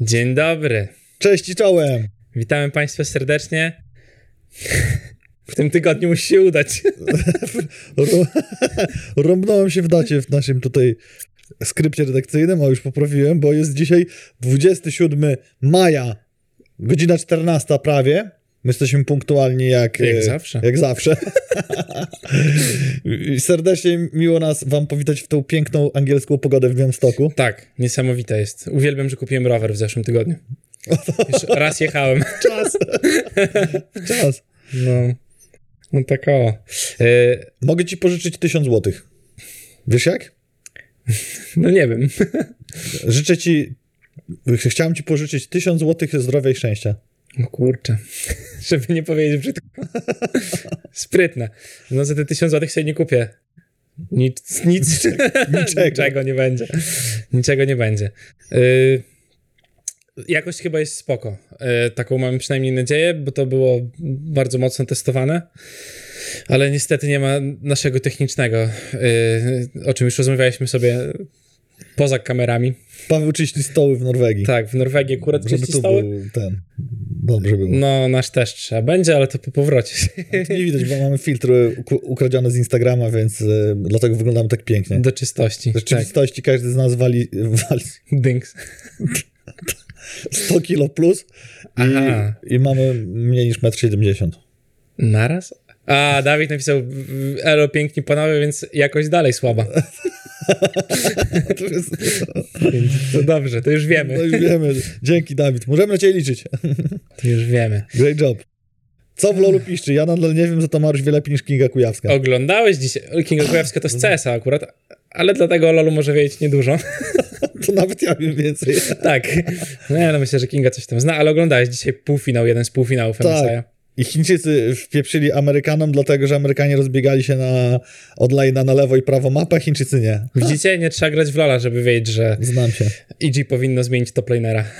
Dzień dobry. Cześć i czołem. Witamy Państwa serdecznie. W tym tygodniu musi się udać. Rąbnąłem się w dacie w naszym tutaj skrypcie redakcyjnym, a już poprawiłem, bo jest dzisiaj 27 maja, godzina 14 prawie. My jesteśmy punktualni jak, Jak e, zawsze. Jak zawsze. Serdecznie miło nas wam powitać w tą piękną angielską pogodę w Białymstoku. Tak, niesamowite jest. Uwielbiam, że kupiłem rower w zeszłym tygodniu. Już raz jechałem. Czas. Czas. No, no tak o. E, Mogę ci pożyczyć 1000 złotych. Wiesz jak? no nie wiem. Życzę ci, chciałem ci pożyczyć 1000 złotych zdrowia i szczęścia. No kurczę. Żeby nie powiedzieć brzydko. Sprytne. No za te tysiąc złotych sobie nie kupię. Nic, nic, Niczego. niczego nie będzie. Niczego nie będzie. Y, jakość chyba jest spoko. Y, taką mamy przynajmniej nadzieję, bo to było bardzo mocno testowane. Ale niestety nie ma naszego technicznego, y, o czym już rozmawialiśmy sobie poza kamerami. Paweł czyści stoły w Norwegii. Tak, w Norwegii akurat Żeby czyści to stoły. był ten. Dobrze było. No, nasz też trzeba będzie, ale to po powrocie. Nie widać, bo mamy filtry ukradzione z Instagrama, więc e, dlatego wyglądamy tak pięknie. Do czystości. W rzeczywistości każdy z nas wali, wali Tak, dynks. 100 kilo plus Aha. i, i mamy mniej niż 1,70 m. Naraz? A, Dawid napisał Elo, piękni panowie, więc jakoś dalej słaba. To jest, to dobrze, to już wiemy. no już wiemy. Dzięki, Dawid. Możemy na ciebie liczyć. To już wiemy. Great job. Co w LoLu piszczy? Ja nadal nie wiem, że to Mariusz wie lepiej niż Kinga Kujawska. Oglądałeś dzisiaj... Kinga Kujawska to z CS-a akurat, ale dlatego o Lolu może wiedzieć niedużo. To nawet ja wiem więcej. tak. No, ja no myślę, że Kinga coś tam zna, ale oglądałeś dzisiaj półfinał, jeden z półfinałów Tak. MSI. I Chińczycy wpieprzyli Amerykanom, dlatego że Amerykanie rozbiegali się na od lane'a na lewo i prawo mapę, Chińczycy nie. Widzicie? Nie trzeba grać w Lola, żeby wiedzieć, że Znam się. EG powinno zmienić toplanera.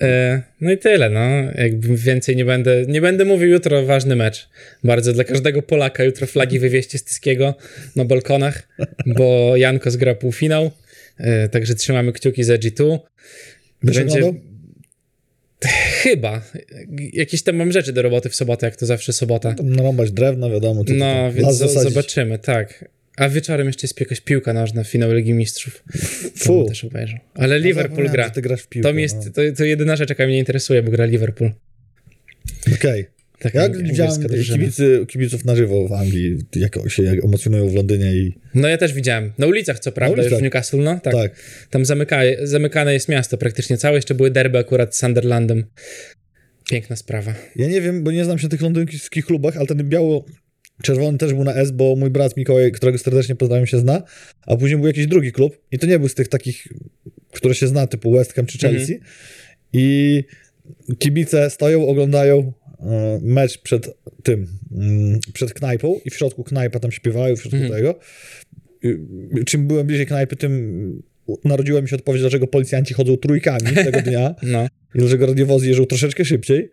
E, no i tyle, no. Jakby więcej nie będę, nie będę mówił jutro, ważny mecz. Bardzo dla każdego Polaka jutro flagi wywieźcie z Tyskiego na balkonach, bo Janko zgra półfinał, e, także trzymamy kciuki za G2. Będzie? Chyba. Jakieś tam mam rzeczy do roboty w sobotę, jak to zawsze sobota. Narąbać drewno, wiadomo. No, więc zasadzić. zobaczymy, tak. A wieczorem jeszcze jest jakaś piłka nożna, finał Ligi Mistrzów. Fu. też. Ale No, Liverpool gra. Ty grasz w piłkę. To, jest, no. to, to jedyna rzecz, jaka mnie interesuje, bo gra Liverpool. Okej. Taka Ja angielska widziałem kibicy, kibiców na żywo w Anglii, jak się jak emocjonują w Londynie i No ja też widziałem. Na ulicach co prawda, ulicach. już w Newcastle, no tak. tak. Tam zamyka, zamykane jest miasto praktycznie całe. Jeszcze były derby akurat z Sunderlandem. Piękna sprawa. Ja nie wiem, bo nie znam się na tych londyńskich klubach, ale ten biało-czerwony też był na S, bo mój brat Mikołaj, którego serdecznie pozdrawiam, się zna, a później był jakiś drugi klub i to nie był z tych takich, które się zna, typu West Ham czy Chelsea. I kibice stoją, oglądają mecz przed tym, mm, przed knajpą i w środku knajpa tam śpiewają, w środku Mhm. tego. Czym byłem bliżej knajpy, tym narodziła mi się odpowiedź, dlaczego policjanci chodzą trójkami tego dnia No. i dlaczego radiowozy jeżdżą troszeczkę szybciej.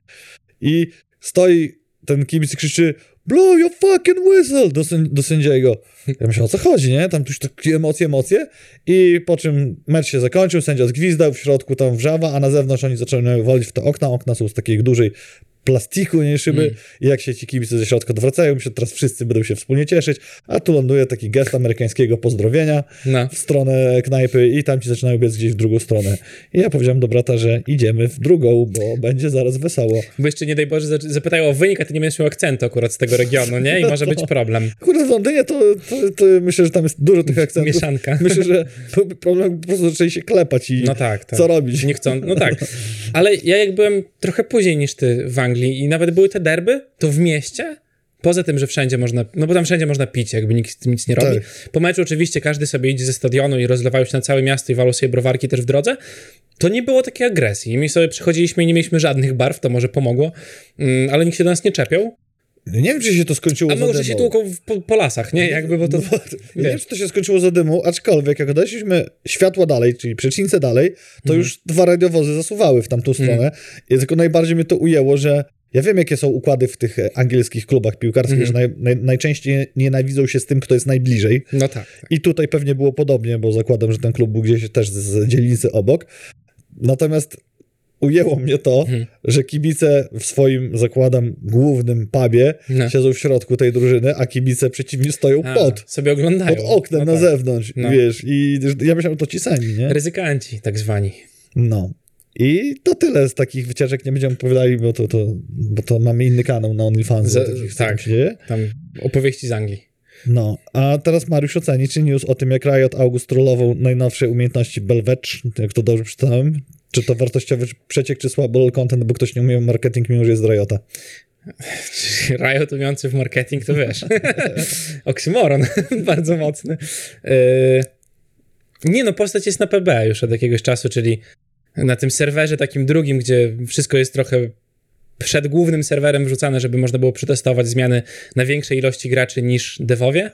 I stoi ten kibic i krzyczy blow your fucking whistle do, sęd- do sędziego. Ja myślę, o co chodzi, nie? Tam już takie emocje, emocje. I po czym mecz się zakończył, sędzia zgwizdał, w środku tam wrzawa, a na zewnątrz oni zaczynają walić w te okna. Okna są z takiej dużej plastiku, nie szyby. Mm. I jak się ci kibice ze środka odwracają, myślę, teraz wszyscy będą się wspólnie cieszyć, a tu ląduje taki gest amerykańskiego pozdrowienia no. w stronę knajpy i tam ci zaczynają biec gdzieś w drugą stronę. I ja powiedziałem do brata, że idziemy w drugą, bo będzie zaraz wesoło. Bo jeszcze nie daj Boże za- zapytają o wynik, a ty nie będziesz miał akcentu akurat z tego regionu, nie? I może być problem. Kurde, w Londynie to, to, to myślę, że tam jest dużo tych akcentów. Mieszanka. Myślę, że problem po prostu zaczęli się klepać i No tak, tak. co robić. Nie chcą, no tak. Ale ja jak byłem trochę później niż ty w Anglii i nawet były te derby, to w mieście, poza tym, że wszędzie można, no bo tam wszędzie można pić, jakby nikt nic nie robi. Tak. Po meczu oczywiście każdy sobie idzie ze stadionu i rozlewają się na całe miasto i walą sobie browarki też w drodze. To nie było takiej agresji. My sobie przychodziliśmy i nie mieliśmy żadnych barw, to może pomogło, mm, ale nikt się do nas nie czepiał. Nie wiem, czy się to skończyło A za może się tłuką w, po, po lasach, nie? Jakby, bo to... No, nie wiem, czy to się skończyło za dymą, aczkolwiek jak odeszliśmy światła dalej, czyli przecińce dalej, to Mhm. już dwa radiowozy zasuwały w tamtą stronę. I tylko najbardziej mnie to ujęło, że Ja wiem, jakie są układy w tych e, angielskich klubach piłkarskich, Mhm. że naj, naj, najczęściej nienawidzą się z tym, kto jest najbliżej. No tak. tak. I tutaj pewnie było podobnie, bo zakładam, że ten klub był gdzieś też z dzielnicy obok. Natomiast ujęło mnie to, Mhm. że kibice w swoim, zakładam, głównym pubie No. siedzą w środku tej drużyny, a kibice przeciwni stoją A, pod, sobie oglądają. pod oknem no na tak. zewnątrz, No. wiesz. I ja myślałem, to ci sami, nie? Ryzykanci, tak zwani. No. I to tyle z takich wycieczek, nie będziemy opowiadali, bo to, to, bo to mamy inny kanał na OnlyFans. Takich, tak. się. Tam opowieści z Anglii. No, a teraz Mariusz oceni, czy news o tym, jak Riot August trollował najnowsze umiejętności Belwecz, jak to dobrze przeczytałem, czy to wartościowy przeciek, czy słaby lol content, bo ktoś nie umie marketing, mimo że jest Riota. Riot umiący w marketing, to wiesz. Oksymoron, bardzo mocny. Yy, Nie no, postać jest na PB już od jakiegoś czasu, czyli na tym serwerze takim drugim, gdzie wszystko jest trochę przed głównym serwerem wrzucane, żeby można było przetestować zmiany na większej ilości graczy niż devowie.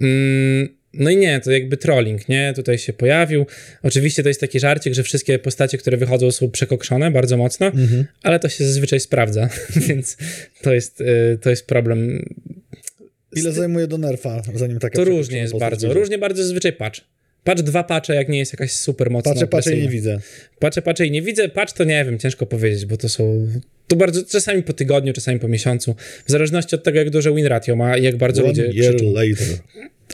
Mm, No i nie, to jakby trolling, nie? Tutaj się pojawił. Oczywiście to jest taki żarcik, że wszystkie postacie, które wychodzą są przekokszone bardzo mocno, Mhm. ale to się zazwyczaj sprawdza, więc to jest, y, to jest problem. Ile zajmuje do nerfa, zanim taka To różnie jest bardzo. Różnie bardzo zazwyczaj patch. Patch dwa patche, jak nie jest jakaś super mocna Patrzę, patrzę i nie widzę. Patrzę, patrzę i nie widzę. Patch to nie wiem, ciężko powiedzieć, bo to są. To bardzo czasami po tygodniu, czasami po miesiącu. W zależności od tego, jak duże win ratio ma i jak bardzo One ludzie year krzyczą. later.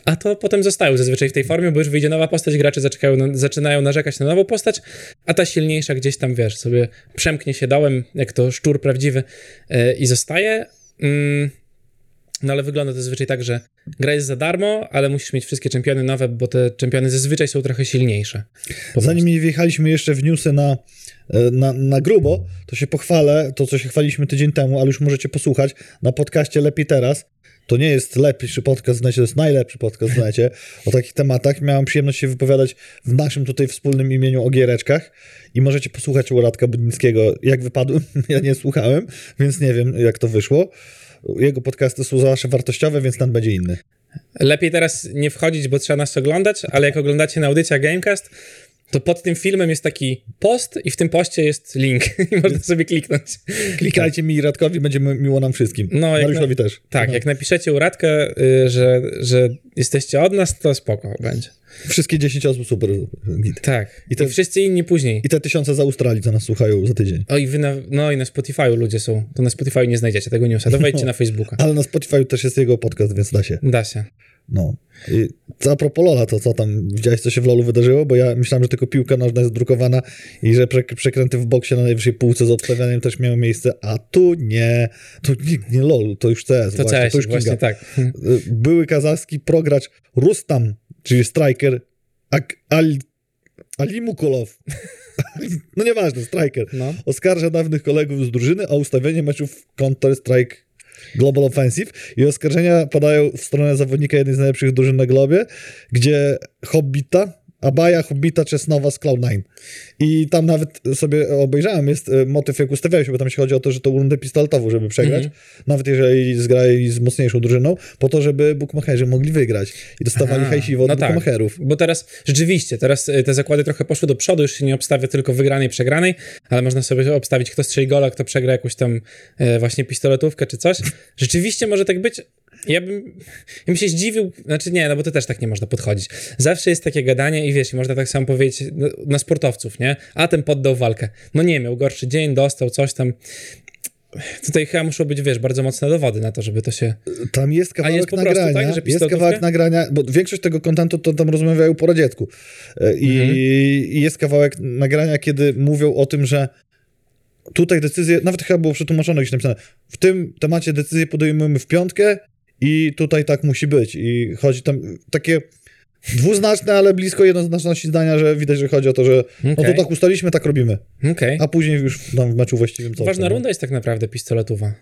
A to potem zostają zazwyczaj w tej formie, bo już wyjdzie nowa postać, gracze zaczekają na, zaczynają narzekać na nową postać, a ta silniejsza gdzieś tam, wiesz, sobie przemknie się dołem, jak to szczur prawdziwy yy, i zostaje. Mm, no ale wygląda to zazwyczaj tak, że gra jest za darmo, ale musisz mieć wszystkie czempiony nowe, bo te czempiony zazwyczaj są trochę silniejsze. Zanim nie wjechaliśmy jeszcze w newsy na, e, na, na grubo, to się pochwalę, to co się chwaliliśmy tydzień temu, ale już możecie posłuchać na podcaście Lepiej Teraz. To nie jest lepszy podcast w necie, to jest najlepszy podcast w necie o takich tematach. Miałem przyjemność się wypowiadać w naszym tutaj wspólnym imieniu o giereczkach i możecie posłuchać u Radka Budnickiego, jak wypadłem. Ja nie słuchałem, więc nie wiem, jak to wyszło. Jego podcasty są zawsze wartościowe, więc ten będzie inny. Lepiej teraz nie wchodzić, bo trzeba nas oglądać, ale jak oglądacie na audycja Gamecast, to pod tym filmem jest taki post i w tym poście jest link i można sobie kliknąć. Klikajcie mi i Radkowi, będzie mi- miło nam wszystkim. No, Mariuszowi też. Tak, No. jak napiszecie u Radka, y, że, że jesteście od nas, to spoko będzie. Wszystkie 10 osób super. Git. Tak. I, I to- wszyscy inni później. I te tysiące z Australii, co nas słuchają za tydzień. O, i wy na, no i na Spotify'u ludzie są. To na Spotify'u nie znajdziecie tego newsa. To wejdźcie na Facebooka. Ale na Spotify też jest jego podcast, więc da się. Da się. No. I a propos Lola, to co tam, widziałeś co się w Lolu wydarzyło? Bo ja myślałem, że tylko piłka nożna jest drukowana i że przekręty w boksie na najwyższej półce z obstawianiem też miały miejsce, a tu nie. To nie, nie LOL, to już CS. To właśnie, cześć, to już właśnie Kinga. tak. Y, Były kazachski progracz Rustam, czyli striker Ak- Al- Alimukulow. no nieważne, striker. No. oskarża dawnych kolegów z drużyny o ustawienie meczów Counter-Strike Global Offensive i oskarżenia padają w stronę zawodnika jednej z najlepszych drużyn na globie, gdzie Hobbita, Abaja, Hobbita, Czesnowa z Cloud9. I tam nawet sobie obejrzałem, jest e, motyw, jak ustawiają się, bo tam się chodzi o to, że to rundę pistoletową, żeby przegrać, nawet jeżeli zgrali z mocniejszą drużyną, po to, żeby bookmacherzy mogli wygrać i dostawali hajsiwo od no tak. bookmacherów. Bo teraz rzeczywiście, teraz y, te zakłady trochę poszły do przodu, już się nie obstawia tylko wygranej, przegranej, ale można sobie obstawić, kto strzeli gola, kto przegra jakąś tam e, właśnie pistoletówkę czy coś. Rzeczywiście może tak być. Ja bym, ja bym się zdziwił, znaczy nie, no bo to też tak nie można podchodzić. Zawsze jest takie gadanie i wiesz, i można tak samo powiedzieć no, na sportowców, nie? A ten poddał walkę. No nie, miał gorszy dzień, dostał coś tam. Tutaj chyba muszą być, wiesz, bardzo mocne dowody na to, żeby to się... Tam jest kawałek jest nagrania, tak, że jest kawałek nagrania, bo większość tego kontentu to tam rozmawiają po radziecku. E, I, Mhm. I jest kawałek nagrania, kiedy mówią o tym, że tutaj decyzje, nawet chyba było przetłumaczone gdzieś napisane, w tym temacie decyzje podejmujemy w piątkę i tutaj tak musi być. I chodzi tam takie dwuznaczne, ale blisko jednoznaczności zdania, że widać, że chodzi o to, że no to tak ustaliliśmy, tak robimy. Okej. A później już tam w meczu właściwym co? Ważna runda jest tak naprawdę pistoletowa.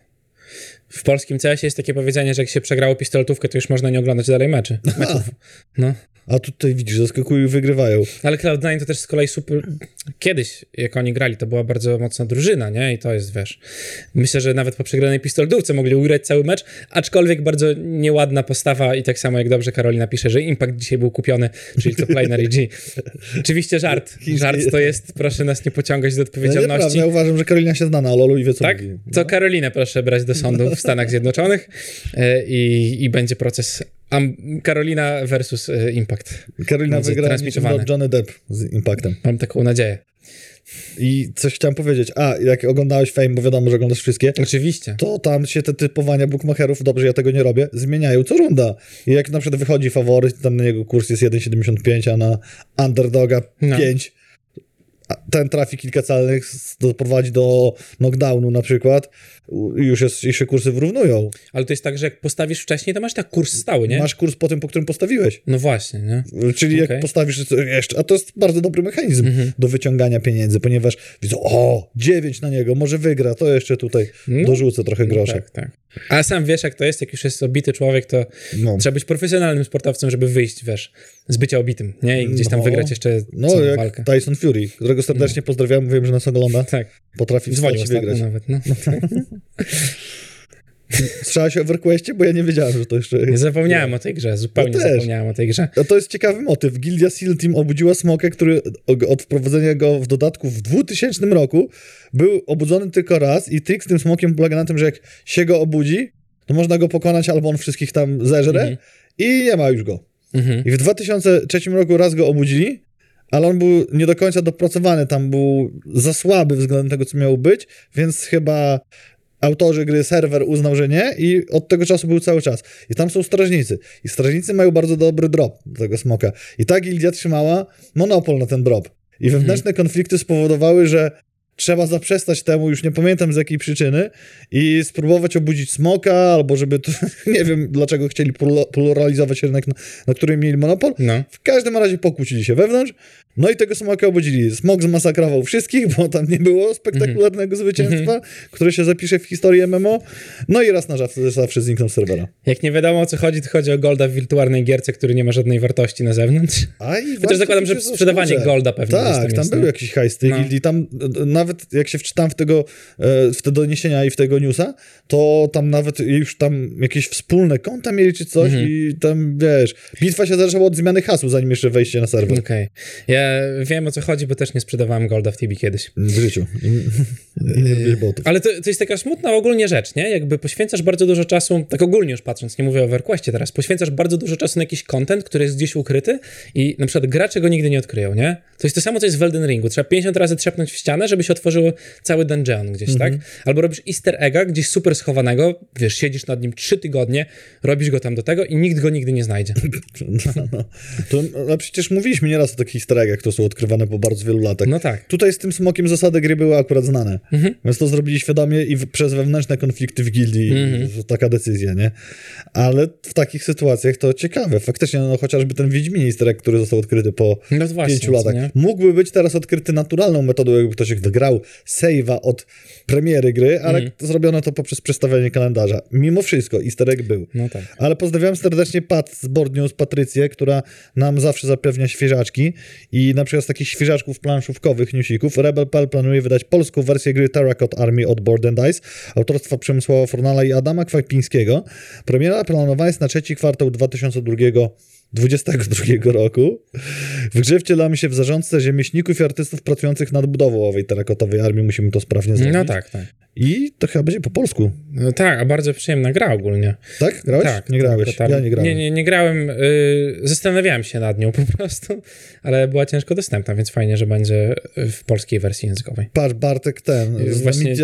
W polskim CS jest takie powiedzenie, że jak się przegrało pistoletówkę, to już można nie oglądać dalej meczy. meczów. No. A tutaj widzisz, zaskakują i wygrywają. Ale Cloud9 to też z kolei super... Kiedyś, jak oni grali, to była bardzo mocna drużyna, nie? I to jest, wiesz... Myślę, że nawet po przegranej pistoletówce mogli ugrać cały mecz, aczkolwiek bardzo nieładna postawa i tak samo jak dobrze Karolina pisze, że Impact dzisiaj był kupiony, czyli co Planer G. Oczywiście żart. Żart to jest, proszę nas nie pociągać do Ja, odpowiedzialności. ja uważam, że Karolina się zna na LoLu i wie, co Tak? mówi. To Karolinę proszę brać do sądu w Stanach Zjednoczonych e, i, i będzie proces Am Karolina versus e, Impact. Karolina będzie niczym Johnny Depp z Impactem. Mam taką nadzieję. I coś chciałem powiedzieć. A, jak oglądałeś Fame, bo wiadomo, że oglądasz wszystkie, Oczywiście. to tam się te typowania bookmacherów, dobrze, ja tego nie robię, zmieniają co runda. I jak na przykład wychodzi faworyt, tam na niego kurs jest 1,75, a na underdoga No. 5, a ten trafi kilka calnych, s- doprowadzi do knockdownu na przykład, już, jest, i się kursy wyrównują. Ale to jest tak, że jak postawisz wcześniej, to masz tak kurs stały, nie? Masz kurs po tym, po którym postawiłeś. No właśnie, nie? Czyli. Mhm. jak postawisz jeszcze, a to jest bardzo dobry mechanizm do wyciągania pieniędzy, ponieważ widzą, o, 9 na niego, może wygra, to jeszcze tutaj No. dorzucę trochę groszek. Tak, tak. A sam wiesz, jak to jest, jak już jest obity człowiek, to No. trzeba być profesjonalnym sportowcem, żeby wyjść, wiesz, z bycia obitym, nie? I gdzieś tam No. wygrać jeszcze No, całą jak walkę. Tyson Fury, którego serdecznie pozdrawiam, wiem, że nas ogląda, Tak. potrafi Dzwonił wstać i wygrać. nawet, no. Słyszałeś o EverQuestie? Bo ja nie wiedziałem, że to jeszcze Nie jest. zapomniałem o tej grze, zupełnie Ja też. zapomniałem o tej grze. A to jest ciekawy motyw. Gildia SEAL Team obudziła smokę, który od wprowadzenia go w dodatku w 2000 roku był obudzony tylko raz i trik z tym smokiem polega na tym, że jak się go obudzi, to można go pokonać albo on wszystkich tam zeżre Mhm. i nie ma już go. Mhm. I w 2003 roku raz go obudzili, ale on był nie do końca dopracowany, tam był za słaby względem tego, co miał być, więc chyba autorzy gry serwer uznał, że nie i od tego czasu był cały czas. I tam są strażnicy. I strażnicy mają bardzo dobry drop do tego smoka. I ta gildia trzymała monopol na ten drop. I wewnętrzne konflikty spowodowały, że trzeba zaprzestać temu, już nie pamiętam z jakiej przyczyny, i spróbować obudzić smoka, albo żeby to, nie wiem dlaczego chcieli plura- pluralizować rynek, na, na którym mieli monopol. No. W każdym razie pokłócili się wewnątrz, no i tego smoka obudzili. Smok zmasakrował wszystkich, bo tam nie było spektakularnego zwycięstwa, które się zapisze w historii MMO. No i raz na zawsze, zawsze zniknął z serwera. Jak nie wiadomo o co chodzi, to chodzi o golda w wirtualnej gierce, który nie ma żadnej wartości na zewnątrz. A i Chociaż zakładam, że sprzedawanie golda pewnie Tak, tam tam jest, był jakiś hajs tej No. gildii. Tam e, nawet jak się wczytałem w, tego, e, w te doniesienia i w tego newsa, to tam nawet już tam jakieś wspólne konta mieli czy coś Mhm. i tam, wiesz, bitwa się zaczęła od zmiany hasł, zanim jeszcze wejście na serwer. Okej. Ja wiem o co chodzi, bo też nie sprzedawałem golda w Tibi kiedyś. W życiu. Nie botów. Ale to, to jest taka smutna ogólnie rzecz, nie? Jakby poświęcasz bardzo dużo czasu, tak ogólnie już patrząc, nie mówię o EverQuestie teraz, poświęcasz bardzo dużo czasu na jakiś content, który jest gdzieś ukryty i na przykład gracze go nigdy nie odkryją, nie? To jest to samo, co jest w Elden Ringu. Trzeba 50 razy trzepnąć w ścianę, żeby się otworzył cały dungeon gdzieś, tak? Albo robisz easter egga gdzieś super schowanego, wiesz, siedzisz nad nim trzy tygodnie, robisz go tam do tego i nikt go nigdy nie znajdzie. No, no. To, no przecież mówiliśmy nieraz o takich easter eggach, które są odkrywane po bardzo wielu latach. No tak. Tutaj z tym smokiem zasady gry były akurat znane. Więc to zrobili świadomie i w, przez wewnętrzne konflikty w gildii to taka decyzja, nie? Ale w takich sytuacjach to ciekawe. Faktycznie, no chociażby ten Wiedźmin easter egg, który został odkryty po No właśnie, pięciu latach. nie? Mógłby być teraz odkryty naturalną metodą, jakby ktoś wygrał save'a od premiery gry, ale Mhm. zrobiono to poprzez przestawianie kalendarza. Mimo wszystko easter egg był. No tak. Ale pozdrawiam serdecznie Pat z Board News, Patrycję, która nam zawsze zapewnia świeżaczki i na przykład z takich świeżaczków planszówkowych newsików Rebel.pl planuje wydać polską wersję gry Terracotta Army od Board and Dice autorstwa Przemysława Fornala i Adama Kwapińskiego. Premiera planowana jest na trzeci kwartał 2002 22 roku. W grze wcielamy się w zarządcę rzemieślników i artystów pracujących nad budową owej terakotowej armii. Musimy to sprawnie zrobić. No tak, tak. I to chyba będzie po polsku. No tak, a bardzo przyjemna gra ogólnie. Tak? Grałeś? Tak. nie grałeś. tam- Ja nie grałem. Nie, nie, nie grałem. Yy, zastanawiałem się nad nią po prostu, ale była ciężko dostępna, więc fajnie, że będzie w polskiej wersji językowej. Patrz, Bartek ten właśnie...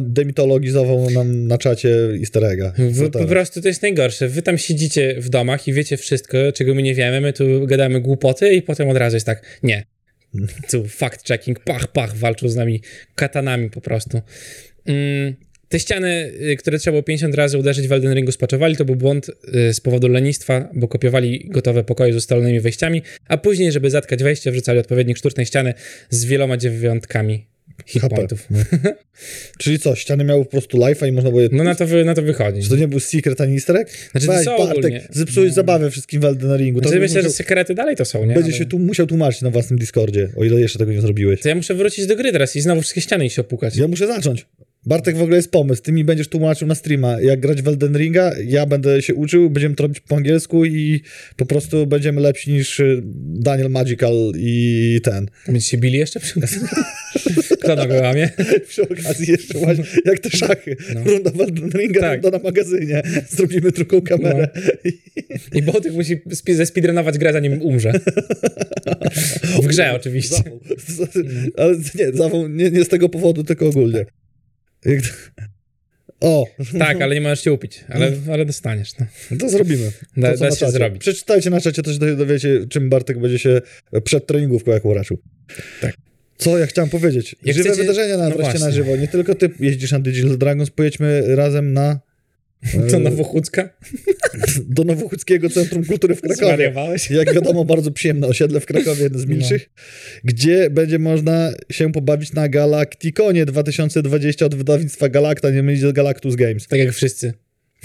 demitologizował nam na czacie easter egga. W, po prostu to jest najgorsze. Wy tam siedzicie w domach i wiecie wszystko, czego my nie wiemy. My tu gadamy głupoty i potem od razu jest tak, nie. Tu fact-checking, pach, pach, walczą z nami katanami po prostu. Mm, te ściany, y, które trzeba było 50 razy uderzyć w Elden Ringu spaczowali, to był błąd y, z powodu lenistwa, bo kopiowali gotowe pokoje z ustalonymi wejściami, a później, żeby zatkać wejście, wrzucali odpowiednik sztucznej ściany z wieloma dziewiątkami hit HP. pointów. Czyli co, ściany miały po prostu life'a i można było je... No na to, wy, na to wychodzi. Czy to nie był secret ani easter egg? Znaczy, to Weź, są Bartek, ogólnie. zepsułeś No. zabawę wszystkim w Elden Ringu. To Znaczy, będziesz myślę, że musiał, sekrety dalej to są, nie? będziesz się tu musiał tłumaczyć na własnym Discordzie, o ile jeszcze tego nie zrobiłeś. To ja muszę wrócić do gry teraz i znowu wszystkie ściany się opukać. Ja muszę zacząć. Bartek w ogóle jest pomysł. Ty mi będziesz tłumaczył na streama, jak grać w Elden Ringa, ja będę się uczył, będziemy to robić po angielsku i po prostu będziemy lepsi niż y, Daniel Magical i ten. Będziecie się bili jeszcze Kto nogę łamie? Przy okazji jeszcze właśnie, jak te szachy. Runda w Elden Ringa, No. Tak. runda na magazynie. Zrobimy drugą kamerę. I Bołtyk musi spi- zespeedrunować grę, zanim umrze. W grze oczywiście. Zawał. Ale nie, zawał nie, nie z tego powodu, tylko ogólnie. Jak... O, Tak, ale nie możesz się upić. Ale, ale dostaniesz. No. to zrobimy. Da, To, da na się zrobić. Przeczytajcie na czacie, to się dowiecie, czym Bartek będzie się przed treningówką jak uraczył. Tak. Co ja chciałem powiedzieć? Jak Żywe chcecie- wydarzenia na no wreszcie na właśnie. żywo. Nie tylko ty jeździsz na Digital Dragons, pojedźmy razem na To e, Nowochódzka? do Nowochódzkiego Centrum Kultury w Krakowie. Jak wiadomo, bardzo przyjemne osiedle w Krakowie, jedno z No. milszych, gdzie będzie można się pobawić na Galacticonie 2020 od wydawnictwa Galacta, nie mylić z Galactus Games. Tak jak wszyscy.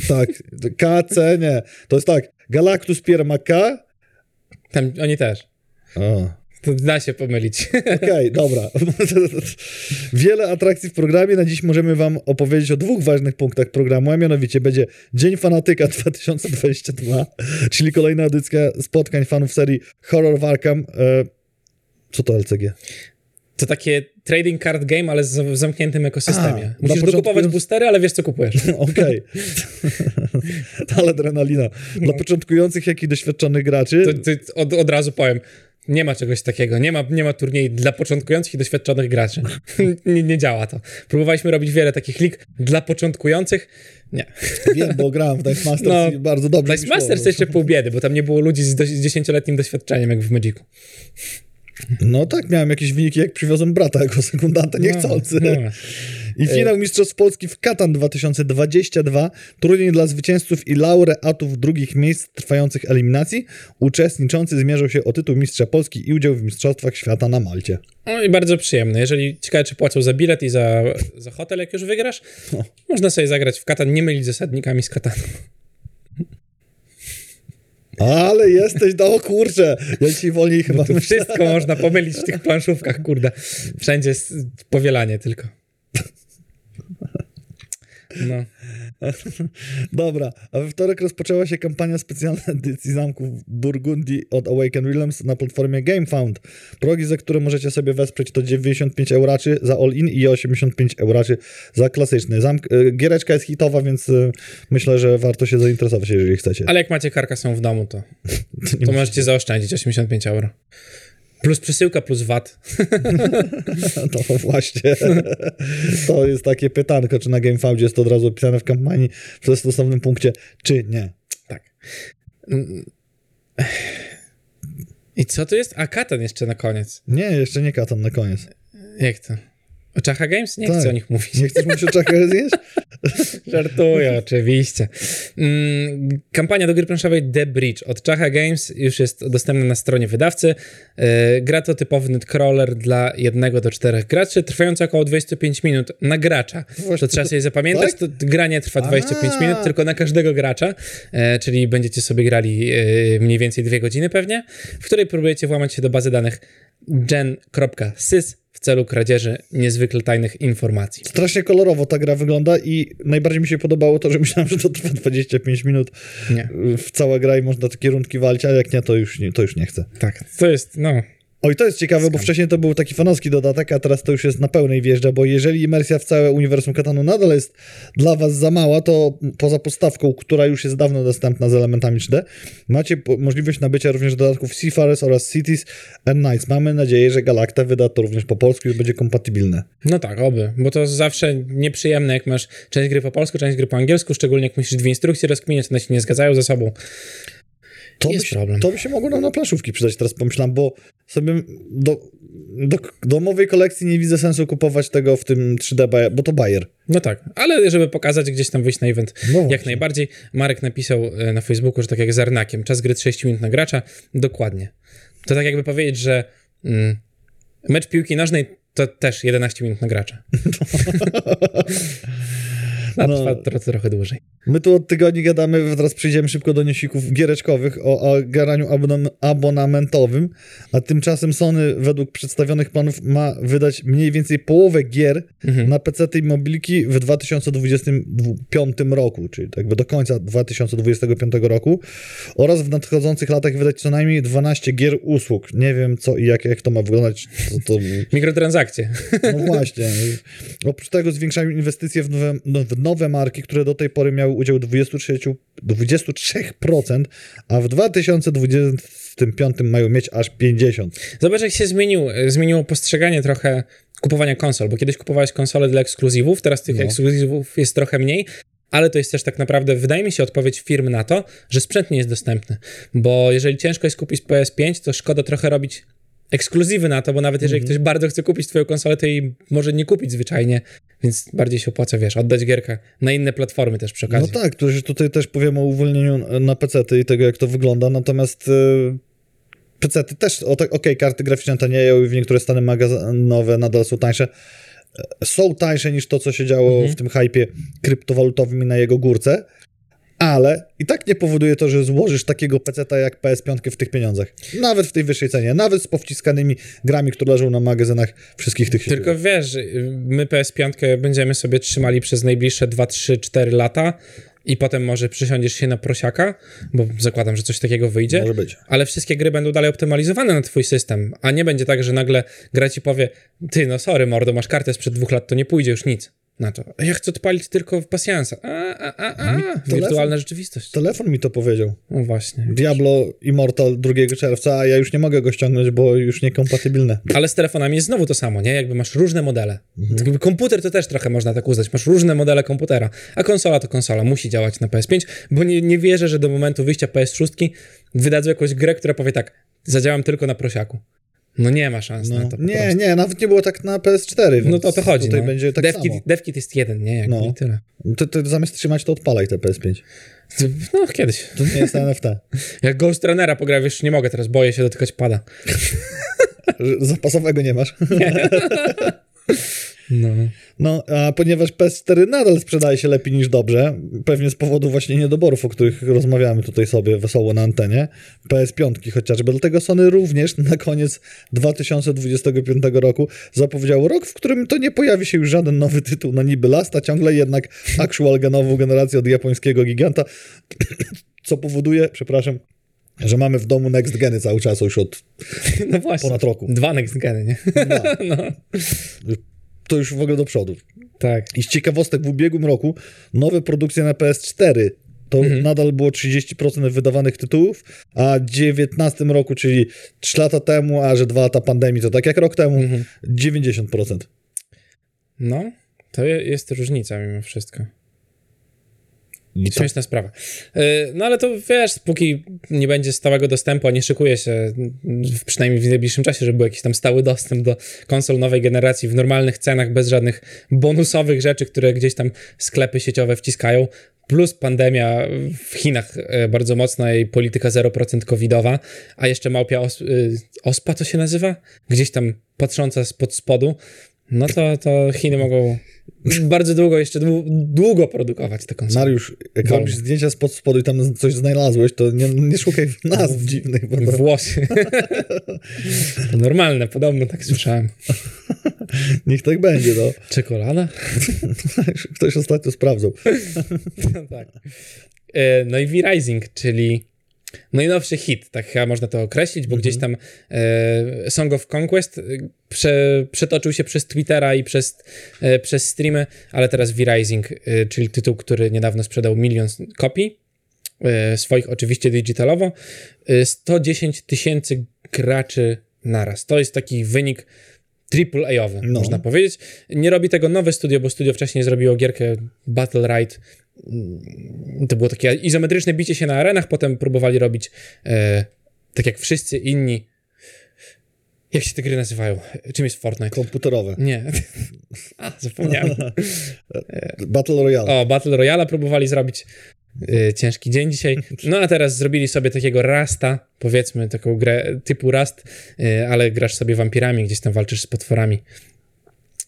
Tak, KC, nie. To jest tak, Galactus Pierma K. Tam oni też. O, da się pomylić. Okej, dobra. Wiele atrakcji w programie. Na dziś możemy wam opowiedzieć o dwóch ważnych punktach programu, a mianowicie będzie Dzień Fanatyka 2022, czyli kolejna edycja spotkań fanów serii Horror of Arkham. E, co to LCG? To takie trading card game, ale w zamkniętym ekosystemie. A, Musisz dokupować boostery, ale wiesz co kupujesz. Okej. Ale adrenalina. Dla początkujących, jak i doświadczonych graczy. To, to od, od razu powiem. Nie ma czegoś takiego. Nie ma, nie ma turniej dla początkujących i doświadczonych graczy. nie, nie działa to. Próbowaliśmy robić wiele takich lig dla początkujących. Nie. Wiem, bo grałem w Dice Masters No, i bardzo dobrze Dice. Masters to jeszcze pół biedy, bo tam nie było ludzi z, do, z 10-letnim doświadczeniem, jak w Magicu. No tak, miałem jakieś wyniki, jak przywiozłem brata jako sekundanta niechcący. No, no. I finał Mistrzostw Polski w Katan 2022. Turniej dla zwycięzców i laureatów drugich miejsc trwających eliminacji. Uczestniczący zmierzą się o tytuł Mistrza Polski i udział w Mistrzostwach Świata na Malcie. No i bardzo przyjemne. Jeżeli ciekawe, czy płacą za bilet i za, za hotel, jak już wygrasz, No. można sobie zagrać w Katan, nie mylić zasadnikami z Katanu. Ale jesteś, no kurczę, ja dzisiaj wolniej chyba Tu wszystko można pomylić w tych planszówkach, kurde. Wszędzie jest powielanie tylko. No. Dobra, a we wtorek rozpoczęła się kampania specjalna edycji zamków Burgundii od Awaken Realms na platformie GameFound. Progi, za które możecie sobie wesprzeć to 95 euraczy za all-in i 85 euraczy za klasyczny. Zamk e, giereczka jest hitowa, więc e, myślę, że warto się zainteresować, jeżeli chcecie. Ale jak macie karkasą w domu, to, nie to możecie zaoszczędzić 85 euro. Plus przesyłka, plus VAT. No właśnie. To jest takie pytanko, czy na GameFoundzie jest to od razu opisane w kampanii w stosownym punkcie, czy nie. Tak. Mm. I co to jest? A Katan jeszcze na koniec. Nie, jeszcze nie Katan na koniec. Jak to? O Czacha Games? Nie Tak. chcę o nich mówić. Nie chcesz mówić o czakach zjeść? Żartuję, oczywiście. Mm, kampania do gry planszowej The Bridge od Czacha Games już jest dostępna na stronie wydawcy. Yy, gra to typowy netcrawler dla jednego do czterech graczy, trwająca około 25 minut na gracza. To trzeba sobie zapamiętać, tak? to gra nie trwa 25 A. minut, tylko na każdego gracza, e, czyli będziecie sobie grali e, mniej więcej dwie godziny pewnie, w której próbujecie włamać się do bazy danych gen.sys celu kradzieży niezwykle tajnych informacji. Strasznie kolorowo ta gra wygląda i najbardziej mi się podobało to, że myślałem, że to trwa 25 minut Nie, w cała gra i można takie rundki walczyć, ale jak nie, to już nie, to już nie chcę. tak, to jest, no, Oj, to jest ciekawe, bo wcześniej to był taki fanowski dodatek, a teraz to już jest na pełnej wjeżdża, bo jeżeli imersja w całe uniwersum Katanu nadal jest dla was za mała, to poza podstawką, która już jest dawno dostępna z elementami 3D, macie możliwość nabycia również dodatków Seafarers oraz Cities and Nights. Mamy nadzieję, że Galacta wyda to również po polsku i będzie kompatybilne. No tak, oby, bo to zawsze nieprzyjemne, jak masz część gry po polsku, część gry po angielsku, szczególnie jak musisz dwie instrukcje rozkminiać, one się nie zgadzają ze sobą. To by, Jest się, problem. to by się mogło nam na planszówki przydać, teraz pomyślałem, bo sobie do, do domowej kolekcji nie widzę sensu kupować tego w tym 3D, Bayer, bo to Bayer. No tak, ale żeby pokazać, gdzieś tam wyjść na event, No jak najbardziej. Marek napisał e, na Facebooku, że tak jak z Arnakiem, czas gry 30 minut na gracza, dokładnie. To tak jakby powiedzieć, że mm, mecz piłki nożnej to też 11 minut na gracza. no, trwa trochę dłużej. My tu od tygodni gadamy, teraz przejdziemy szybko do niesików giereczkowych o, o garaniu abonam abonamentowym, a tymczasem Sony według przedstawionych planów ma wydać mniej więcej połowę gier mhm. na PC i mobilki w 2025 roku, czyli jakby do końca 2025 roku oraz w nadchodzących latach wydać co najmniej 12 gier usług. Nie wiem co i jak, jak to ma wyglądać. To, to... Mikrotransakcje. No właśnie. Oprócz tego zwiększają inwestycje w nowe, no, w nowe marki, które do tej pory miały udział 23, 23%, a w 2025 mają mieć aż 50%. Zobacz, jak się zmienił, zmieniło postrzeganie trochę kupowania konsol, bo kiedyś kupowałeś konsole dla ekskluzywów, teraz tych no. ekskluzywów jest trochę mniej, ale to jest też tak naprawdę, wydaje mi się, odpowiedź firm na to, że sprzęt nie jest dostępny. Bo jeżeli ciężko jest kupić PS5, to szkoda trochę robić ekskluzywy na to, bo nawet jeżeli mm -hmm. ktoś bardzo chce kupić twoją konsolę, to jej może nie kupić zwyczajnie, więc bardziej się opłaca, wiesz, oddać gierkę na inne platformy też przy okazji. No tak, tutaj też powiem o uwolnieniu na PC i tego, jak to wygląda, natomiast yy, PC też, okej, okay, karty graficzne tanieją i w niektóre stany magazynowe nadal są tańsze, e, są tańsze niż to, co się działo -hmm. w tym hypie kryptowalutowym i na jego górce, ale i tak nie powoduje to, że złożysz takiego peceta jak PS5 w tych pieniądzach. Nawet w tej wyższej cenie, nawet z powciskanymi grami, które leżą na magazynach wszystkich tych Tylko wiesz, my PS5 będziemy sobie trzymali przez najbliższe 2, 3, 4 lata i potem może przysiądziesz się na prosiaka, bo zakładam, że coś takiego wyjdzie. Może być. Ale wszystkie gry będą dalej optymalizowane na twój system, a nie będzie tak, że nagle gra ci powie, ty no sorry mordo, masz kartę sprzed dwóch lat, to nie pójdzie już nic na to. Ja chcę odpalić tylko w pasjansa. A, a, a, a. Wirtualna rzeczywistość. Telefon mi to powiedział. No właśnie. Diablo Immortal 2 czerwca, a ja już nie mogę go ściągnąć, bo już niekompatybilne. Ale z telefonami jest znowu to samo, nie? Jakby masz różne modele. Mhm. komputer to też trochę można tak uznać. Masz różne modele komputera, a konsola to konsola. Musi działać na PS5, bo nie, nie wierzę, że do momentu wyjścia PS6 wydadzą jakąś grę, która powie tak, zadziałam tylko na prosiaku. No nie ma szans no. na to. Nie, nie, nawet nie było tak na PS4. No to o to chodzi. Tutaj no. będzie tak DevKit, samo. DevKit jest jeden, nie? Jak no. tyle. To, to zamiast trzymać, to odpalaj te PS5. No, kiedyś. To nie jest NFT. Jak Ghost Runnera pogra, wiesz, nie mogę teraz, boję się dotykać pada. Zapasowego nie masz. Nie. No. No, a ponieważ PS4 nadal sprzedaje się lepiej niż dobrze, pewnie z powodu właśnie niedoborów, o których rozmawiamy tutaj sobie wesoło na antenie, PS5 chociażby, dlatego Sony również na koniec 2025 roku zapowiedział rok, w którym to nie pojawi się już żaden nowy tytuł na niby last, a ciągle jednak actual genową generację od japońskiego giganta, co powoduje, przepraszam, że mamy w domu next geny cały czas już od no właśnie, ponad roku. Dwa next geny, nie? No. no to już w ogóle do przodu. Tak. I z ciekawostek w ubiegłym roku nowe produkcje na PS4 to mhm. nadal było 30% wydawanych tytułów, a w 19 roku, czyli 3 lata temu, a że 2 lata pandemii, to tak jak rok temu, mhm. 90%. No, to jest różnica mimo wszystko. Śmieszna sprawa. E, no ale to wiesz, póki nie będzie stałego dostępu, a nie szykuje się, przynajmniej w najbliższym czasie, żeby był jakiś tam stały dostęp do konsol nowej generacji w normalnych cenach, bez żadnych bonusowych rzeczy, które gdzieś tam sklepy sieciowe wciskają, plus pandemia w Chinach e, bardzo mocna i polityka 0% covidowa, a jeszcze małpia os e, ospa to się nazywa? Gdzieś tam patrząca spod spodu, no to, to Chiny mogą bardzo długo, jeszcze długo produkować te konsole. Mariusz, jak robisz zdjęcia spod spodu i tam coś znalazłeś, to nie, nie szukaj nazw dziwnych. Bo. Włosy. to normalne, podobno tak słyszałem. Niech tak będzie, no. Czekolada? Ktoś ostatnio sprawdzał. no tak. E, no i V-Rising, czyli najnowszy hit, tak chyba można to określić, bo mm -hmm. gdzieś tam e, Song of Conquest e, prze, przetoczył się przez Twittera i przez, e, przez streamy, ale teraz V-Rising, e, czyli tytuł, który niedawno sprzedał milion kopii, e, swoich oczywiście digitalowo, 110 e, tysięcy graczy naraz. To jest taki wynik triple A-owy, no. można powiedzieć. Nie robi tego nowe studio, bo studio wcześniej zrobiło gierkę Battle Ride to było takie izometryczne bicie się na arenach, potem próbowali robić e, tak jak wszyscy inni. Jak się te gry nazywają? Czym jest Fortnite? Komputerowe. Nie. A, zapomniałem. Battle Royale. O, Battle Royale próbowali zrobić. E, ciężki dzień dzisiaj. No a teraz zrobili sobie takiego Rasta, powiedzmy, taką grę typu Rast, e, ale grasz sobie wampirami, gdzieś tam walczysz z potworami.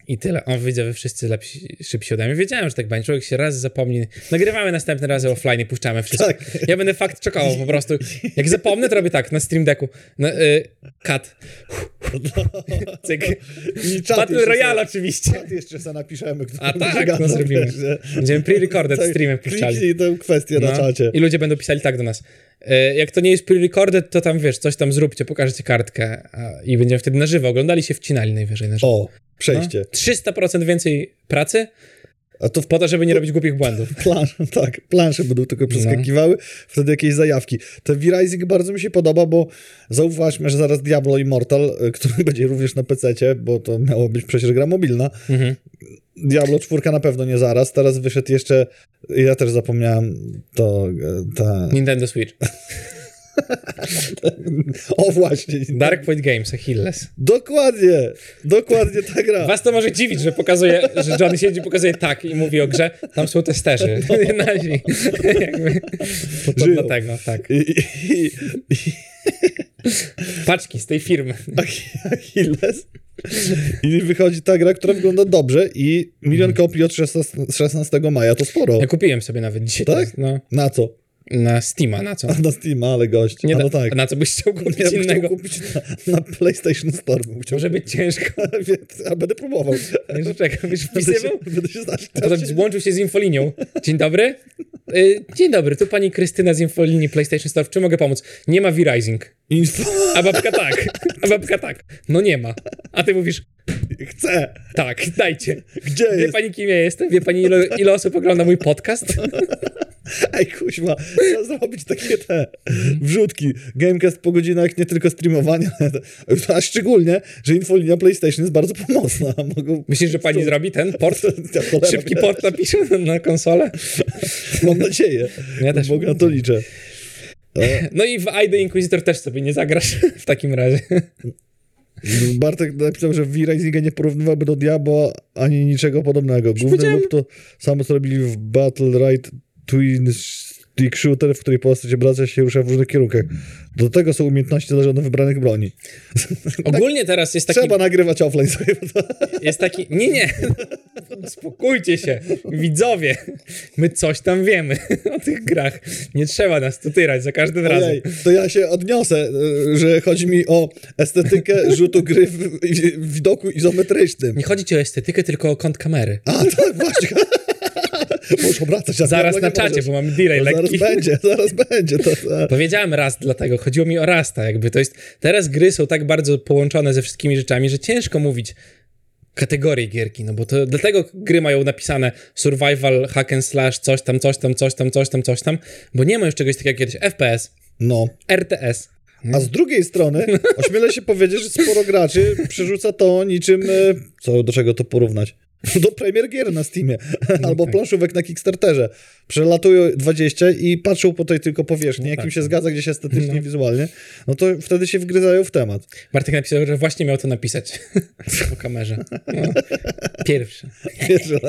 I tyle. On wyjdzie, wy wszyscy lepsi, szybsi ode mnie. Wiedziałem, że tak będzie. Człowiek się raz zapomni. Nagrywamy następne razy offline i puszczamy wszystko. Tak. Ja będę fakt czekował po prostu. Jak zapomnę, to robię tak, na stream decku. Na, y, cut. Cyk. I czat Battle Royale oczywiście. Czat jeszcze sobie napiszemy, kto A tak, no zrobimy. Będziemy pre-recorded streamem puszczali. Kliknij tę kwestię na No. czacie. I ludzie będą pisali tak do nas. E, Jak to nie jest pre-recorded, to tam wiesz, coś tam zróbcie, pokażecie kartkę a, i będziemy wtedy na żywo. Oglądali się wcinali najwyżej na żywo. O, przejście. No. 300% więcej pracy A to w po to, żeby nie robić głupich błędów. plansz, tak, plansze będą tylko przeskakiwały, wtedy jakieś zajawki. Ten V-Rising bardzo mi się podoba, bo zauważmy, że zaraz Diablo Immortal, y, który będzie również na PC, bo to miało być przecież gra mobilna. Mhm. Diablo 4 na pewno nie zaraz, teraz wyszedł jeszcze, ja też zapomniałem, to y, ta... Nintendo Switch. O właśnie, Dark Point Games, Achilles. dokładnie, dokładnie ta gra. Was to może dziwić, że pokazuje, że Johnny siedzi, pokazuje tak i mówi o grze, tam są testerzy. Nasi. Jakby, to, to Żyją. dlatego, tak. I, i, i, Paczki z tej firmy. Ach- Achilles. I wychodzi ta gra, która wygląda dobrze i milion kopii od 16, 16 maja, to sporo. Ja kupiłem sobie nawet dzisiaj. Tak? No, Na co? Na Steama, na co? A na Steama, ale gość. Nie no tak. Na co byś chciał kupić Ja innego? kupić na, na PlayStation Store. Może być ciężko. Więc, a będę próbował. Nie, czekam, już Będę się, wpisywał. będę się znać. A potem złączył się z infolinią. Dzień dobry. Y, Dzień dobry, tu pani Krystyna z infolinii PlayStation Store. W czym mogę pomóc? Nie ma V-Rising. Info. A babka tak. A babka tak. No nie ma. A ty mówisz, Chcę. tak, dajcie. Gdzie Wie jest? pani, kim ja jestem? Wie pani, ile, ile osób ogląda mój podcast? Ej, kuźma, trzeba zrobić takie te wrzutki. Gamecast po godzinach nie tylko streamowania, a szczególnie, że infolinia PlayStation jest bardzo pomocna. Mogą... Myślisz, że pani zrobi ten port? Szybki port napisze na- na konsolę? Mam nadzieję. Ja też. Bo na to liczę. No i w I The Inquisitor też sobie nie zagrasz w takim razie. Bartek napisał, że V-Risinga nie porównywałby do Diablo ani niczego podobnego. Główny lub to samo co robili w Battle Right Twin Stick Shooter, w której postać obraca się rusza w różnych kierunkach. Do tego są umiejętności zależne od wybranych broni. Ogólnie teraz jest taki Trzeba nagrywać offline sobie. Jest taki. Nie, nie. Spokójcie się. Widzowie. My coś tam wiemy o tych grach. Nie trzeba nas tu tyrać za każdym razem. Ojej, to ja się odniosę, y, że chodzi mi o estetykę rzutu gry w widoku izometrycznym. Nie chodzi ci o estetykę, tylko o kąt kamery. A tak, właśnie. Możesz obracać. Zaraz na czacie, możesz. bo mamy delay Zaraz lekki. będzie, zaraz będzie. To, to. Powiedziałem raz dlatego, chodziło mi o Rasta, jakby to jest, teraz gry są tak bardzo połączone ze wszystkimi rzeczami, że ciężko mówić kategorie gierki, no bo to dlatego gry mają napisane survival, hack and slash, coś tam, coś tam, coś tam, coś tam, coś tam, bo nie ma już czegoś takiego jak kiedyś FPS, No. RTS. A z drugiej strony, ośmielę się powiedzieć, że sporo graczy przerzuca to niczym, e, co do czego to porównać? Do premier gier na Steamie, albo tak. planszówek na Kickstarterze. Przelatują 20 i patrzą po tej tylko powierzchni, jak im tak. się zgadza gdzieś estetycznie, No. wizualnie, no to wtedy się wgryzają w temat. Bartek napisał, że właśnie miał to napisać po kamerze. No. Pierwszy. Pierwszy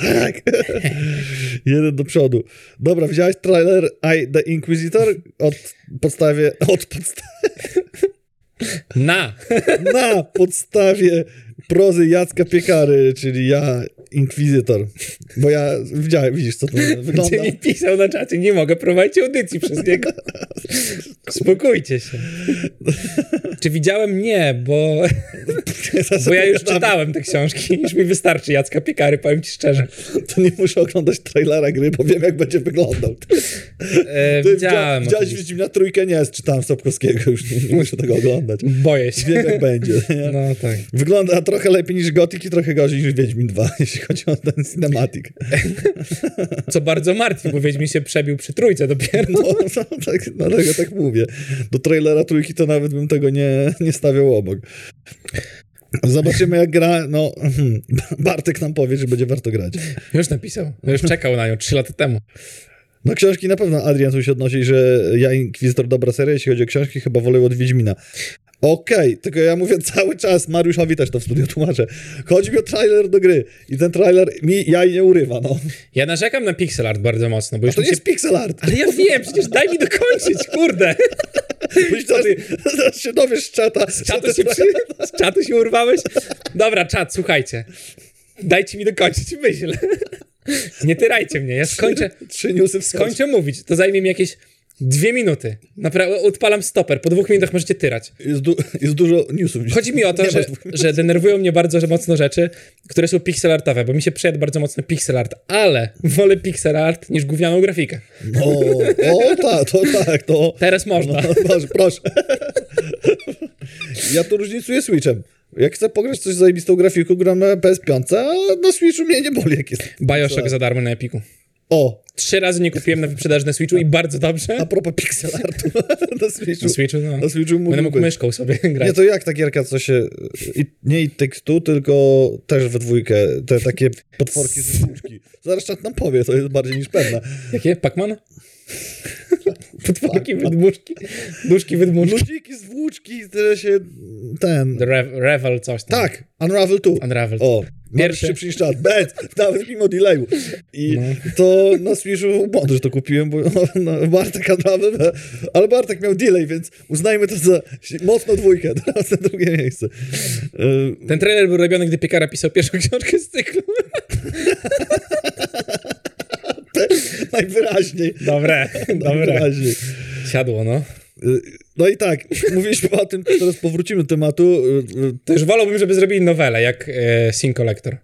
tak. Jeden do przodu. Dobra, widziałeś trailer I The Inquisitor? Od podstawie, od podstawie, Na! na podstawie prozy Jacka Piekary, czyli ja, Inkwizytor. Bo ja widziałem, widzisz, co to wygląda. Gdzie pisał na czacie, nie mogę prowadzić audycji przez niego. Spokójcie się. Czy widziałem? Nie, bo, bo ja już czytałem te książki. Już mi wystarczy Jacka Piekary, powiem ci szczerze. To nie muszę oglądać trailera gry, bo wiem, jak będzie wyglądał. E, Ty widziałem. Widziałeś. Wiedźmina trójkę? Nie, czytałem Sapkowskiego, już nie, nie muszę tego oglądać. Boję się. Wiem, jak będzie. Nie? No tak. Wygląda trochę lepiej niż Gothic i trochę gorzej niż Wiedźmin 2, jeśli chodzi o ten cinematic. Co bardzo martwi, bo Wiedźmin się przebił przy trójce dopiero. No, no tak, dlatego tak mówię. Do trailera trójki to nawet bym tego nie, nie stawiał obok. Zobaczymy jak gra, no Bartek nam powie, że będzie warto grać. Już napisał. Już czekał na nią trzy lata temu. No książki na pewno Adrian tu się odnosi, że ja Inkwizytor dobra seria, jeśli chodzi o książki, chyba wolę od Wiedźmina. Okej, tylko ja mówię cały czas, Mariuszowi też to w studiu tłumaczę. Chodzi mi o trailer do gry i ten trailer mi jaj nie urywa, no. Ja narzekam na pixel art bardzo mocno, bo A już to mi nie się... jest pixel art. Ale ja wiem, przecież daj mi dokończyć, kurde. Zaraz, zaraz się dowiesz z czata. Z czatu się, przy... z czatu się urwałeś? Dobra, czat, słuchajcie. Dajcie mi dokończyć myśl. Nie tyrajcie mnie, ja skończę, Trzy newsy w skończę. skończę mówić. To zajmie mi jakieś dwie minuty. Naprawdę, odpalam stoper. Po dwóch minutach możecie tyrać. Jest, du- jest dużo newsów. Chodzi mi o to, że, że denerwują mnie bardzo że mocno rzeczy, które są pixelartowe, bo mi się przejadł bardzo mocno pixel art, ale wolę pixel art niż gównianą grafikę. O, o tak, to tak, to... Teraz można. No, proszę, proszę. Ja to różnicuję Switchem. Jak chcę pograć coś z zajebistą grafiką, gram na PS5, a na Switchu mnie nie boli, jak jest. Bioshock za darmo na Epiku. O, Trzy razy nie kupiłem na wyprzedaż na Switchu i bardzo dobrze. a propos pixel artu na Switchu. Na Switchu, no. Na Switchu Będę mógł mógłby. myszką sobie grać. Nie, to jak ta gierka, co się... I, nie i tekstu, tylko też we dwójkę. Te takie potworki z. Zaraz czat nam powie, to jest bardziej niż pewna. Jakie? Pacman? Potworki, wydmuszki. Duszki, wydmuszki. Ludziki z włóczki, które się... Ten... The Rev Revel coś tam. Tak, Unravel 2. Unravel. O, Pierwszy. pierwszy szybszy czat, bez, nawet mimo delayu. I No. to na Switchu że to kupiłem, bo no, Bartek Unravel, ale Bartek miał delay, więc uznajmy to za mocno dwójkę, teraz na drugie miejsce. Ten trailer był robiony, gdy Piekara pisał pierwszą książkę z cyklu. najwyraźniej, Dobre, dobre. najwyraźniej. Siadło, no. E, No i tak, mówiliśmy o tym, teraz powrócimy do tematu. E, To już wolałbym, żeby zrobili nowelę, jak e, Sin Collector,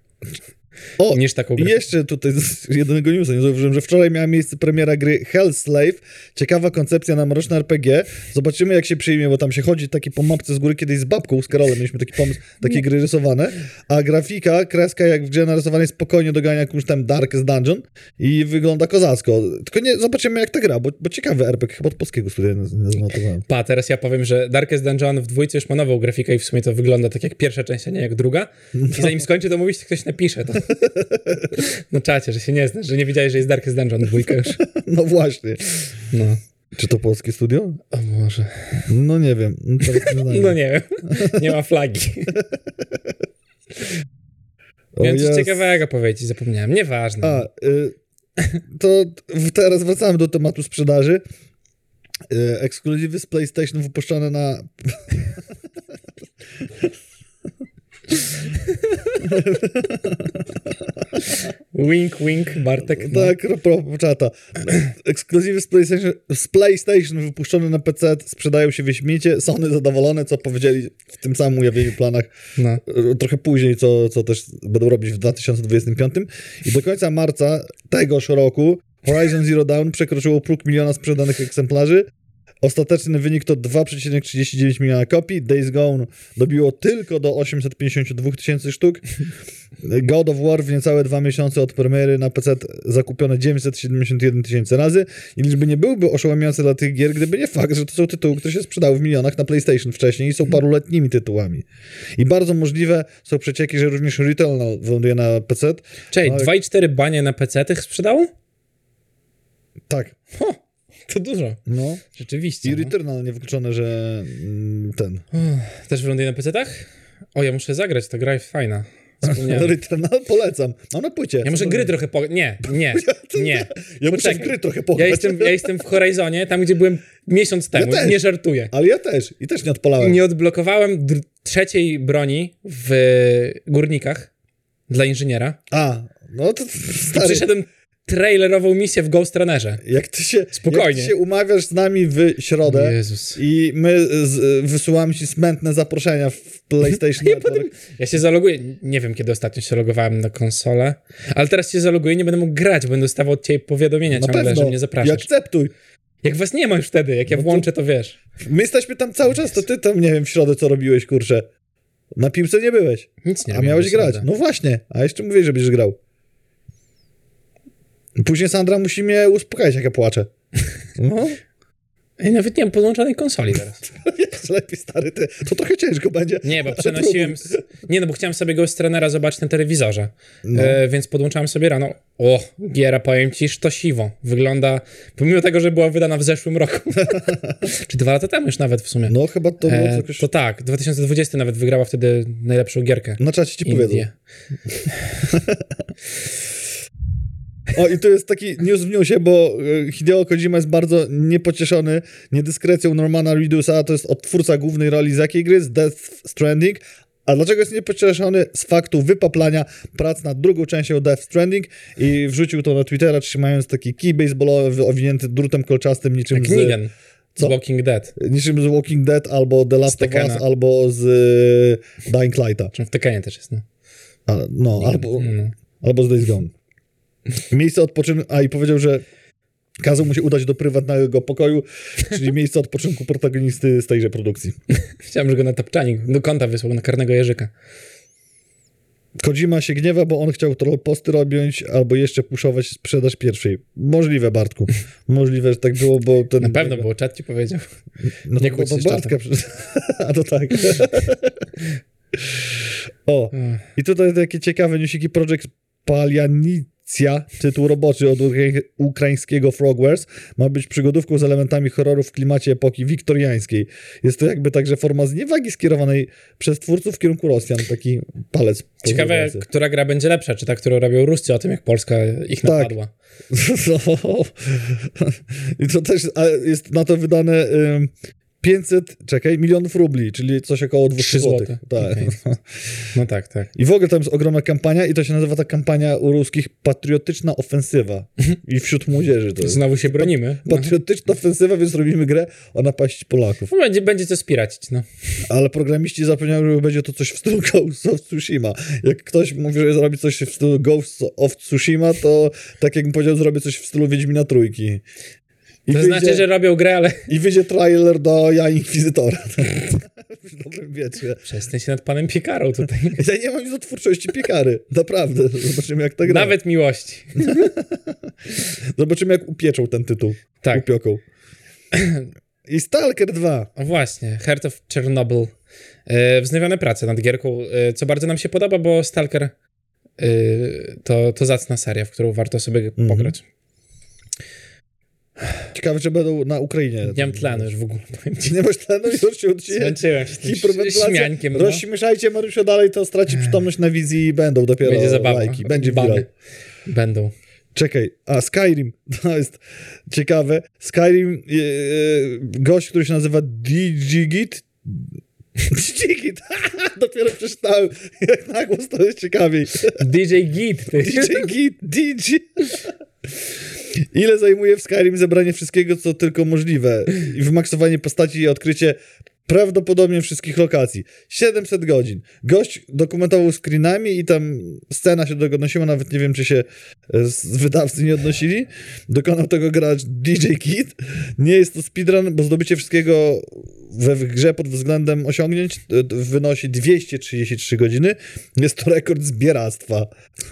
O, niż taką I grę. jeszcze tutaj z jednego newsa nie zauważyłem, że wczoraj miała miejsce premiera gry Hell Slave. Ciekawa koncepcja na mroczne RPG. Zobaczymy jak się przyjmie, bo tam się chodzi taki po mapce z góry kiedyś z babką, z Karolem mieliśmy taki pomysł, takie gry rysowane, a grafika, kreska jak w grze narysowanej spokojnie dogania jakąś tam Darkest Dungeon i wygląda kozacko. Tylko nie, zobaczymy jak ta gra, bo, bo ciekawy RPG, chyba od polskiego studia zanotowałem. Pa, teraz ja powiem, że Darkest Dungeon w dwójce już ma nową grafikę i w sumie to wygląda tak jak pierwsza część, a nie jak druga. I zanim skończę to mówić, to ktoś napisze to. No czacie, że się nie znasz, że nie wiedziałeś, że jest Darkest Dungeon dwójka już. No właśnie. No. Czy to polskie studio? O Boże. No nie wiem. No, nie. No nie wiem. Nie ma flagi. Miałem coś jest. ciekawego powiedzieć, zapomniałem. Nieważne. A, y, to teraz wracamy do tematu sprzedaży. Y, ekskluzywy z PlayStation wypuszczone na. Wink, wink, Bartek. No. Tak, propos czata. Ekskluzywy z PlayStation, z PlayStation wypuszczone na PC sprzedają się wyśmiecie. Sony zadowolone, co powiedzieli w tym samym ujawnieniu planach No. y, trochę później, co, co też będą robić w 2025. I do końca marca tegoż roku Horizon Zero Dawn przekroczyło próg miliona sprzedanych egzemplarzy. Ostateczny wynik to 2,39 miliona kopii. Days Gone dobiło tylko do 852 tysięcy sztuk. God of War w niecałe dwa miesiące od premiery na PC zakupione 971 tysięcy razy. I liczby nie byłyby oszołomiające dla tych gier, gdyby nie fakt, że to są tytuły, które się sprzedały w milionach na PlayStation wcześniej i są paruletnimi tytułami. I bardzo możliwe są przecieki, że również Returnal wyląduje na PC. Czej, Ale- 2,4 banie na PC tych sprzedało? Tak, Ho, to dużo. no. Rzeczywiście. I no. Returnal niewykluczone, że mm, ten. Też wyląduje na PC-tach? O, ja muszę zagrać, ta gra jest fajna. Returnal polecam. Mam na płycie. Ja muszę gry trochę po... Nie, nie, nie. Ja muszę gry trochę pograć. Ja jestem, ja jestem w Horizonie, tam gdzie byłem miesiąc temu, też. nie żartuję. Ale ja też. I też nie odpalałem. Nie odblokowałem trzeciej broni w górnikach dla inżyniera. A, no to stary. Przyszedłem trailerową misję w Ghost Runnerze. Jak ty się, Spokojnie. Jak ty się umawiasz z nami w środę Jezus. i my z, wysyłamy ci smętne zaproszenia w PlayStation Network. Ja się zaloguję. Nie wiem, kiedy ostatnio się logowałem na konsolę, ale teraz się zaloguję, nie będę mógł grać, będę dostawał od ciebie powiadomienia Na ciągle, pewno. że mnie zapraszasz. akceptuj. Jak was nie ma już wtedy, jak ja No włączę, to wiesz. My jesteśmy tam cały czas, to ty tam, nie wiem, w środę co robiłeś, kurczę. Na piłce nie byłeś, Nic nie a miałeś grać. No właśnie, a jeszcze mówię, że będziesz grał. Później Sandra musi mnie uspokajać, jak ja płaczę. No, Ej, nawet nie mam podłączonej konsoli teraz. jest lepiej, stary, ty. To trochę ciężko będzie. Nie, bo przenosiłem. Z... Nie, no bo chciałem sobie Ghost Runnera zobaczyć na telewizorze. No. E, więc podłączałem sobie rano. O, giera, powiem ci, sztosiwo. Wygląda, pomimo tego, że była wydana w zeszłym roku. Czy dwa lata temu już nawet w sumie. No chyba to było e, jakoś... to tak, 2020 nawet wygrała wtedy najlepszą gierkę. Na czacie ci powiedzą. O, i tu jest taki news w newsie, bo e, Hideo Kojima jest bardzo niepocieszony niedyskrecją Normana Reedusa, to jest odtwórca głównej roli z jakiej gry? Z Death Stranding, A dlaczego jest niepocieszony? Z faktu wypaplania prac nad drugą częścią Death Stranding i wrzucił to na Twittera, trzymając taki kij baseballowy owinięty drutem kolczastym niczym z, Co? z Walking Dead. niczym z Walking Dead albo The Last of Us albo z y, Dying Lighta. Czym w Tekenie też jest, no. No, albo, no. albo z Days Gone. Miejsce odpoczynku, a i powiedział, że kazał mu się udać do prywatnego pokoju, czyli miejsce odpoczynku protagonisty z tejże produkcji. Chciałem, że go na tapczanik do konta wysłał, na karnego jeżyka. Kojima się gniewa, bo on chciał troll posty robić, albo jeszcze puszować sprzedaż pierwszej. Możliwe, Bartku. Możliwe, że tak było, bo ten... Na pewno, bo czat ci powiedział. No nie to, to Bartka. A to tak. o, i tutaj takie ciekawe newsiki. Project Palianicja, tytuł roboczy od ukra- ukraińskiego Frogwares, ma być przygodówką z elementami horroru w klimacie epoki wiktoriańskiej. Jest to jakby także forma zniewagi skierowanej przez twórców w kierunku Rosjan. Taki palec. Ciekawe, która gra będzie lepsza, czy ta, którą robią Ruscy o tym, jak Polska ich Tak. napadła. No. I to też jest na to wydane 500, czekaj, milionów rubli, czyli coś około 200 Trzy złotych. złote. Tak. Okej. No tak, tak. I w ogóle tam jest ogromna kampania i to się nazywa ta kampania u ruskich patriotyczna ofensywa. I wśród młodzieży to jest. Znowu się bronimy. Patriotyczna ofensywa, więc robimy grę o napaści Polaków. No, będzie, będzie co spiracić, no. Ale programiści zapewniają, że będzie to coś w stylu Ghost of Tsushima. Jak ktoś mówi, że zrobi coś w stylu Ghost of Tsushima, to tak jak bym powiedział, zrobię coś w stylu Wiedźmina Trójki. I To wyjdzie- znaczy, że robią grę, ale I wyjdzie trailer do Ja Inkwizytora. w dobrym wietrze. przestań się nad panem Piekarą tutaj. Ja nie mam nic do twórczości piekary. Naprawdę. Zobaczymy, jak tak gra. Nawet miłości. Zobaczymy, jak upieczą ten tytuł. Tak. Upioką. I Stalker 2. O właśnie, Heart of Chernobyl. E, wznowione prace nad gierką, e, co bardzo nam się podoba, bo Stalker e, to, to zacna seria, w którą warto sobie Mhm. pograć. Ciekawe, czy będą na Ukrainie. Nie mam tlenu już w ogóle. Nie masz tlenu? Już się. Zmęczyłem się. No. Rozśmieszajcie Mariusza dalej, to straci przytomność na wizji i będą dopiero Będzie zabawa. lajki. Będzie viral. Będą. Czekaj, a Skyrim, to jest ciekawe. Skyrim, e, e, gość, który się nazywa Digigit. Digigit, dopiero przeczytałem, jak na głos to jest ciekawiej. DJ Git. Ty. Digigit, Digi. Ile zajmuje w Skyrim zebranie wszystkiego, co tylko możliwe i wymaksowanie postaci i odkrycie prawdopodobnie wszystkich lokacji. 700 godzin. Gość dokumentował screenami i tam scena się do tego odnosiła, nawet nie wiem, czy się e, z wydawcy nie odnosili. Dokonał tego gracz DJ Kid. Nie jest to speedrun, bo zdobycie wszystkiego we grze pod względem osiągnięć e, wynosi 233 godziny. Jest to rekord zbieractwa.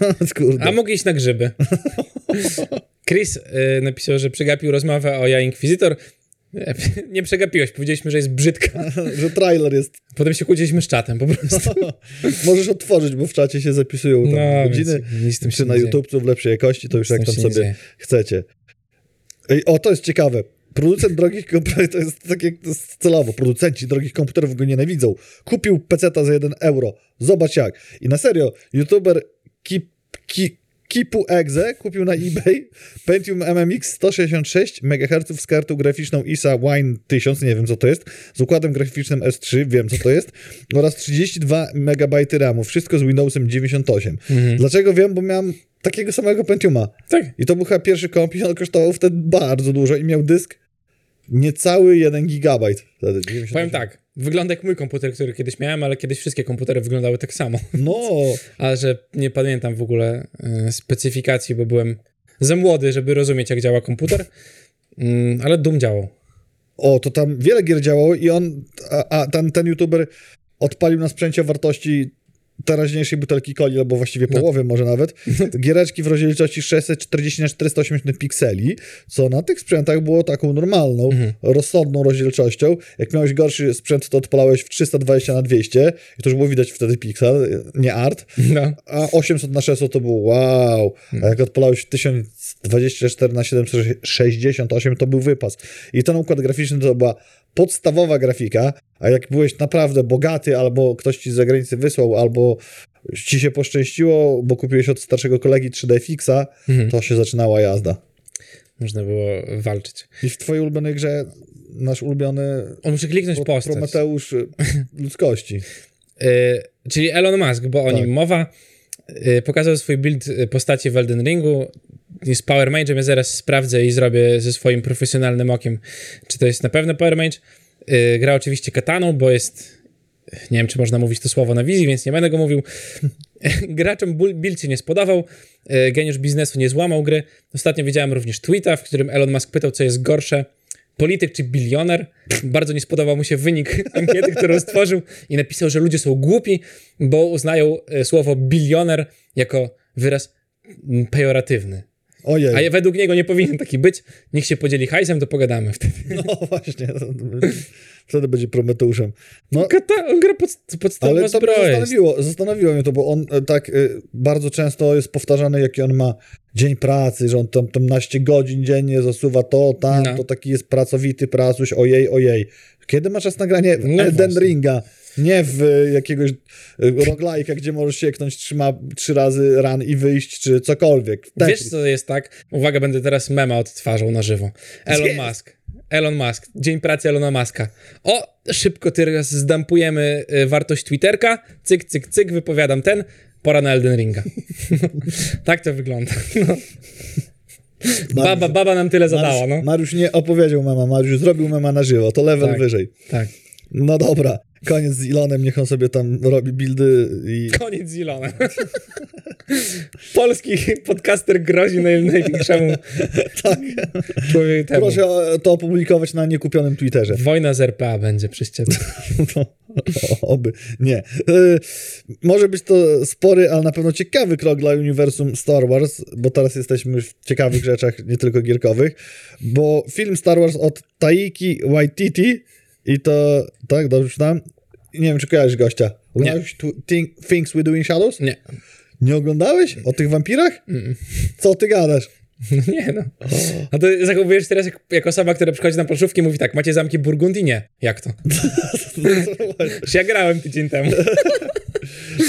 A mógł iść na grzyby. Chris y, napisał, że przegapił rozmowę o Ja Inkwizytor. Nie, Nie przegapiłeś, powiedzieliśmy, że jest brzydka. że trailer jest. Potem się kłóciliśmy z czatem po prostu. Możesz otworzyć, bo w czacie się zapisują tam No, godziny. więc Czy na. YouTube w lepszej jakości, to już jak tam sobie dzieje. chcecie. Ej, o, to jest ciekawe. Producent drogich komputerów, to jest tak jak to jest celowo, producenci drogich komputerów go nienawidzą. Kupił peceta za 1 euro. Zobacz jak. I na serio, youtuber Kip, Ki, Kipu Exe kupił na eBay Pentium MMX 166 MHz z kartą graficzną ISA Wine 1000, nie wiem co to jest, z układem graficznym S3, wiem co to jest, oraz 32 MB RAMu, wszystko z Windowsem 98. Mhm. Dlaczego wiem? Bo miałem takiego samego Pentiuma. Tak. I to był chyba pierwszy komp i on kosztował wtedy bardzo dużo i miał dysk niecały 1 gigabajt. Wtedy, 98. Powiem tak, wygląda jak mój komputer, który kiedyś miałem, ale kiedyś wszystkie komputery wyglądały tak samo. No, Ale że nie pamiętam w ogóle y, specyfikacji, bo byłem za młody, żeby rozumieć, jak działa komputer. Mm, ale Doom działał. o, to tam wiele gier działało i on, a, a ten, ten youtuber odpalił na sprzęcie o wartości teraźniejszej butelki coli, albo właściwie no. połowy no. może nawet, giereczki w rozdzielczości 640 na 480 pikseli, co na tych sprzętach było taką normalną, mhm. rozsądną rozdzielczością. Jak miałeś gorszy sprzęt, to odpalałeś w 320 na 200 i to już było widać wtedy piksel, nie art, no. a 800 na 600 to było wow, a jak odpalałeś w 1000 24 na 768 to był wypas. I ten układ graficzny to była podstawowa grafika, a jak byłeś naprawdę bogaty, albo ktoś ci z zagranicy wysłał, albo ci się poszczęściło, bo kupiłeś od starszego kolegi 3D fixa, mhm. to się zaczynała jazda. Można było walczyć. I w twojej ulubionej grze nasz ulubiony... On musi kliknąć po, postać. Prometeusz ludzkości. Yy, czyli Elon Musk, bo o tak. nim mowa. Yy, pokazał swój build postaci w Elden Ringu jest Power Mage, ja zaraz sprawdzę i zrobię ze swoim profesjonalnym okiem, czy to jest na pewno Power Mage. Y, gra oczywiście kataną, bo jest, nie wiem, czy można mówić to słowo na wizji, więc nie będę go mówił. Graczom build się nie spodobał, y, geniusz biznesu nie złamał gry. Ostatnio widziałem również tweeta, w którym Elon Musk pytał, co jest gorsze, polityk czy bilioner. Bardzo nie spodobał mu się wynik ankiety, którą stworzył i napisał, że ludzie są głupi, bo uznają e, słowo bilioner jako wyraz mm, pejoratywny. Ojej. A ja- według niego nie powinien taki być. Niech się podzieli hajsem, to pogadamy wtedy. No właśnie. Wtedy będzie Prometeuszem. No, Kata, on gra pod, podstawową ale to mnie zbroję. zastanowiło, zastanowiło mnie to, bo on e, tak e, bardzo często jest powtarzany, jaki on ma dzień pracy, że on tam, tam naście godzin dziennie zasuwa to, tam, No. to taki jest pracowity pracuś, ojej, ojej. Kiedy ma czas nagranie w No Elden właśnie. Nie w e, jakiegoś e, roglajka, gdzie możesz sieknąć trzyma, trzy razy ran i wyjść, czy cokolwiek. Wiesz, co jest tak? Uwaga, będę teraz mema odtwarzał na żywo. Elon Jest. Musk. Elon Musk. Dzień pracy Elona Muska. O, szybko teraz zdampujemy y, wartość Twitterka. Cyk, cyk, cyk, wypowiadam ten. Pora na Elden Ringa. tak to wygląda. No. Baba, baba nam tyle zadała, no. Mariusz nie opowiedział mema, Mariusz zrobił mema na żywo, to level Tak. wyżej. Tak. No dobra, koniec z Ilonem, niech on sobie tam robi buildy i... Koniec z Ilonem. Polski podcaster grozi naj, największemu Tak, człowiekowi temu. proszę to opublikować na niekupionym Twitterze. Wojna z RPA będzie przez ciebie. No, oby, nie. E, może być to spory, ale na pewno ciekawy krok dla uniwersum Star Wars, bo teraz jesteśmy już w ciekawych rzeczach, nie tylko gierkowych, bo film Star Wars od Taiki Waititi i to, tak, dobrze czytałem? Nie wiem, czy kojarzysz gościa. Oglądałeś tu- Think, Things We Do in Shadows? Nie. Nie oglądałeś? O tych wampirach? Co ty gadasz? No nie no. A to zachowujesz teraz jak, jak osoba, która przychodzi na planszówki i mówi tak, macie zamki Burgundii? Nie. Jak to? Ja grałem tydzień temu.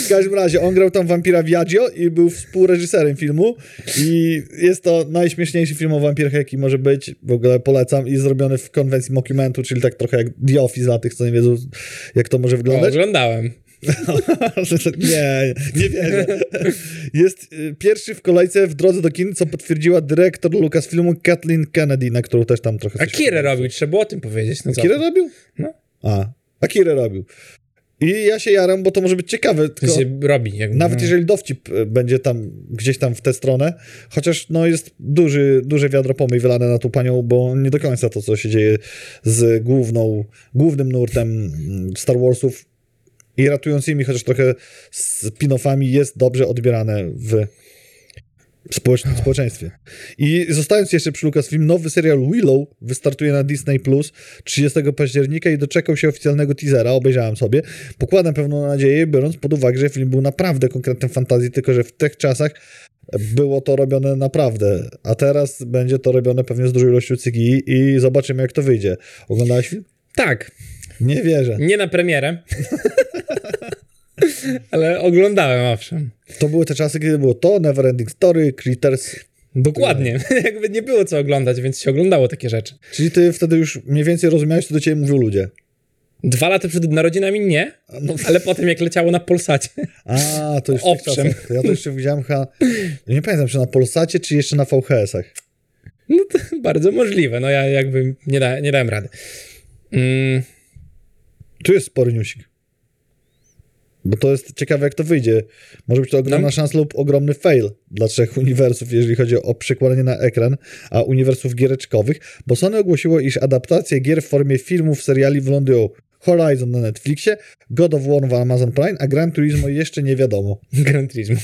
W każdym razie, on grał tam wampira Viaggio i był współreżyserem filmu i jest to najśmieszniejszy film o wampirach, jaki może być. W ogóle polecam i zrobiony w konwencji mockumentu, czyli tak trochę jak The Office dla tych, co nie wiedzą, jak to może wyglądać. oglądałem. nie, nie wierzę. Jest y, pierwszy w kolejce w drodze do kin, co potwierdziła dyrektor Lucasfilmu Kathleen Kennedy, na którą też tam trochę... A Kirę robił, trzeba było o tym powiedzieć. No? Kirę robił? No. A, a Kirę robił. I ja się jaram, bo to może być ciekawe. To Tylko... się robi. Jakby, Nawet no. jeżeli dowcip e, będzie tam gdzieś tam w tę stronę, chociaż no jest duży, duże wiadro pomyj wylane na tą panią, bo nie do końca to, co się dzieje z główną, głównym nurtem mm, Star Warsów i ratującymi chociaż trochę spin-offami jest dobrze odbierane w społecz- społeczeństwie. I zostając jeszcze przy Lucasfilm, nowy serial Willow wystartuje na Disney Plus 30 października i doczekał się oficjalnego teasera, obejrzałem sobie. Pokładam pewną nadzieję, biorąc pod uwagę, że film był naprawdę konkretnym fantazji, tylko że w tych czasach było to robione naprawdę, a teraz będzie to robione pewnie z dużą ilością CGI i zobaczymy, jak to wyjdzie. Oglądałeś film? Tak. Nie wierzę. Nie na premierę. Ale oglądałem, owszem. To były te czasy, kiedy było to, Neverending Story, Critters, Dokładnie. Jakby nie było co oglądać, więc się oglądało takie rzeczy. czyli ty wtedy już mniej więcej rozumiałeś, co do ciebie mówią ludzie. Dwa lata przed narodzinami nie, No, ale potem jak leciało na Polsacie. a, to już Owszem. To Ja to jeszcze widziałem chyba, nie pamiętam, czy na Polsacie, czy jeszcze na VHS-ach. No to bardzo możliwe. No ja jakby nie, da, nie dałem rady. Mm, Tu jest spory newsik. Bo to jest ciekawe, jak to wyjdzie. Może być to ogromna No. szansa lub ogromny fail dla trzech uniwersów, jeżeli chodzi o przekładanie na ekran, a uniwersów giereczkowych, bo Sony ogłosiło, iż adaptacje gier w formie filmów, seriali wylądują Horizon na Netflixie, God of War w Amazon Prime, a Gran Turismo jeszcze nie wiadomo. Gran Turismo.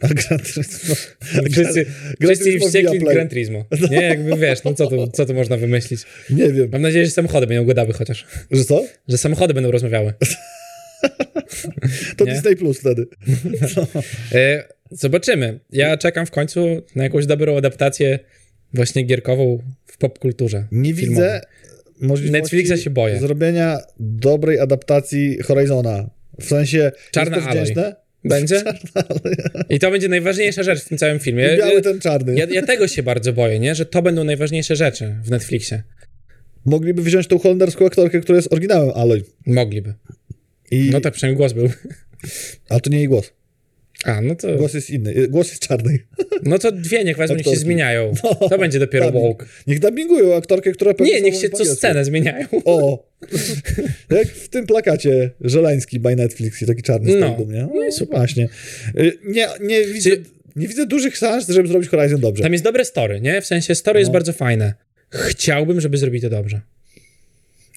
A Gran Turismo... Wszyscy, Gran wszyscy Turismo wściekli. Gran Turismo. Nie, jakby wiesz, no co tu, co tu można wymyślić. Nie wiem. Mam nadzieję, że samochody będą gadały chociaż. Że co? Że samochody będą rozmawiały. To Nie? Disney Plus wtedy. E, zobaczymy. Ja czekam w końcu na jakąś dobrą adaptację właśnie gierkową w popkulturze. Nie filmowej. widzę możliwości Netflixa się boję. zrobienia dobrej adaptacji Horizona. W sensie Czarna jest to wdzięczne. Będzie? I to będzie najważniejsza rzecz w tym całym filmie. Biały ten czarny. Ja, ja tego się bardzo boję, nie? Że to będą najważniejsze rzeczy w Netflixie. Mogliby wziąć tą holenderską aktorkę, która jest oryginałem Aloy. Mogliby. I... No tak, przynajmniej głos był. Ale to nie jej głos. A, no to... Głos jest inny. Y, Głos jest czarny. No to dwie niech wezmą, niech się zmieniają. No, To będzie dopiero dubbing. woke. Niech dubbingują aktorkę, która Nie, niech się co scenę zmieniają. O! Jak w tym plakacie Żeleński by Netflix i taki czarny No. do mnie. No i No, super. Właśnie. Y, Nie, nie, widzę, Czy- nie widzę dużych szans, żeby zrobić Horizon dobrze. Tam jest dobre story, nie? W sensie story jest No. bardzo fajne. Chciałbym, żeby zrobili to dobrze.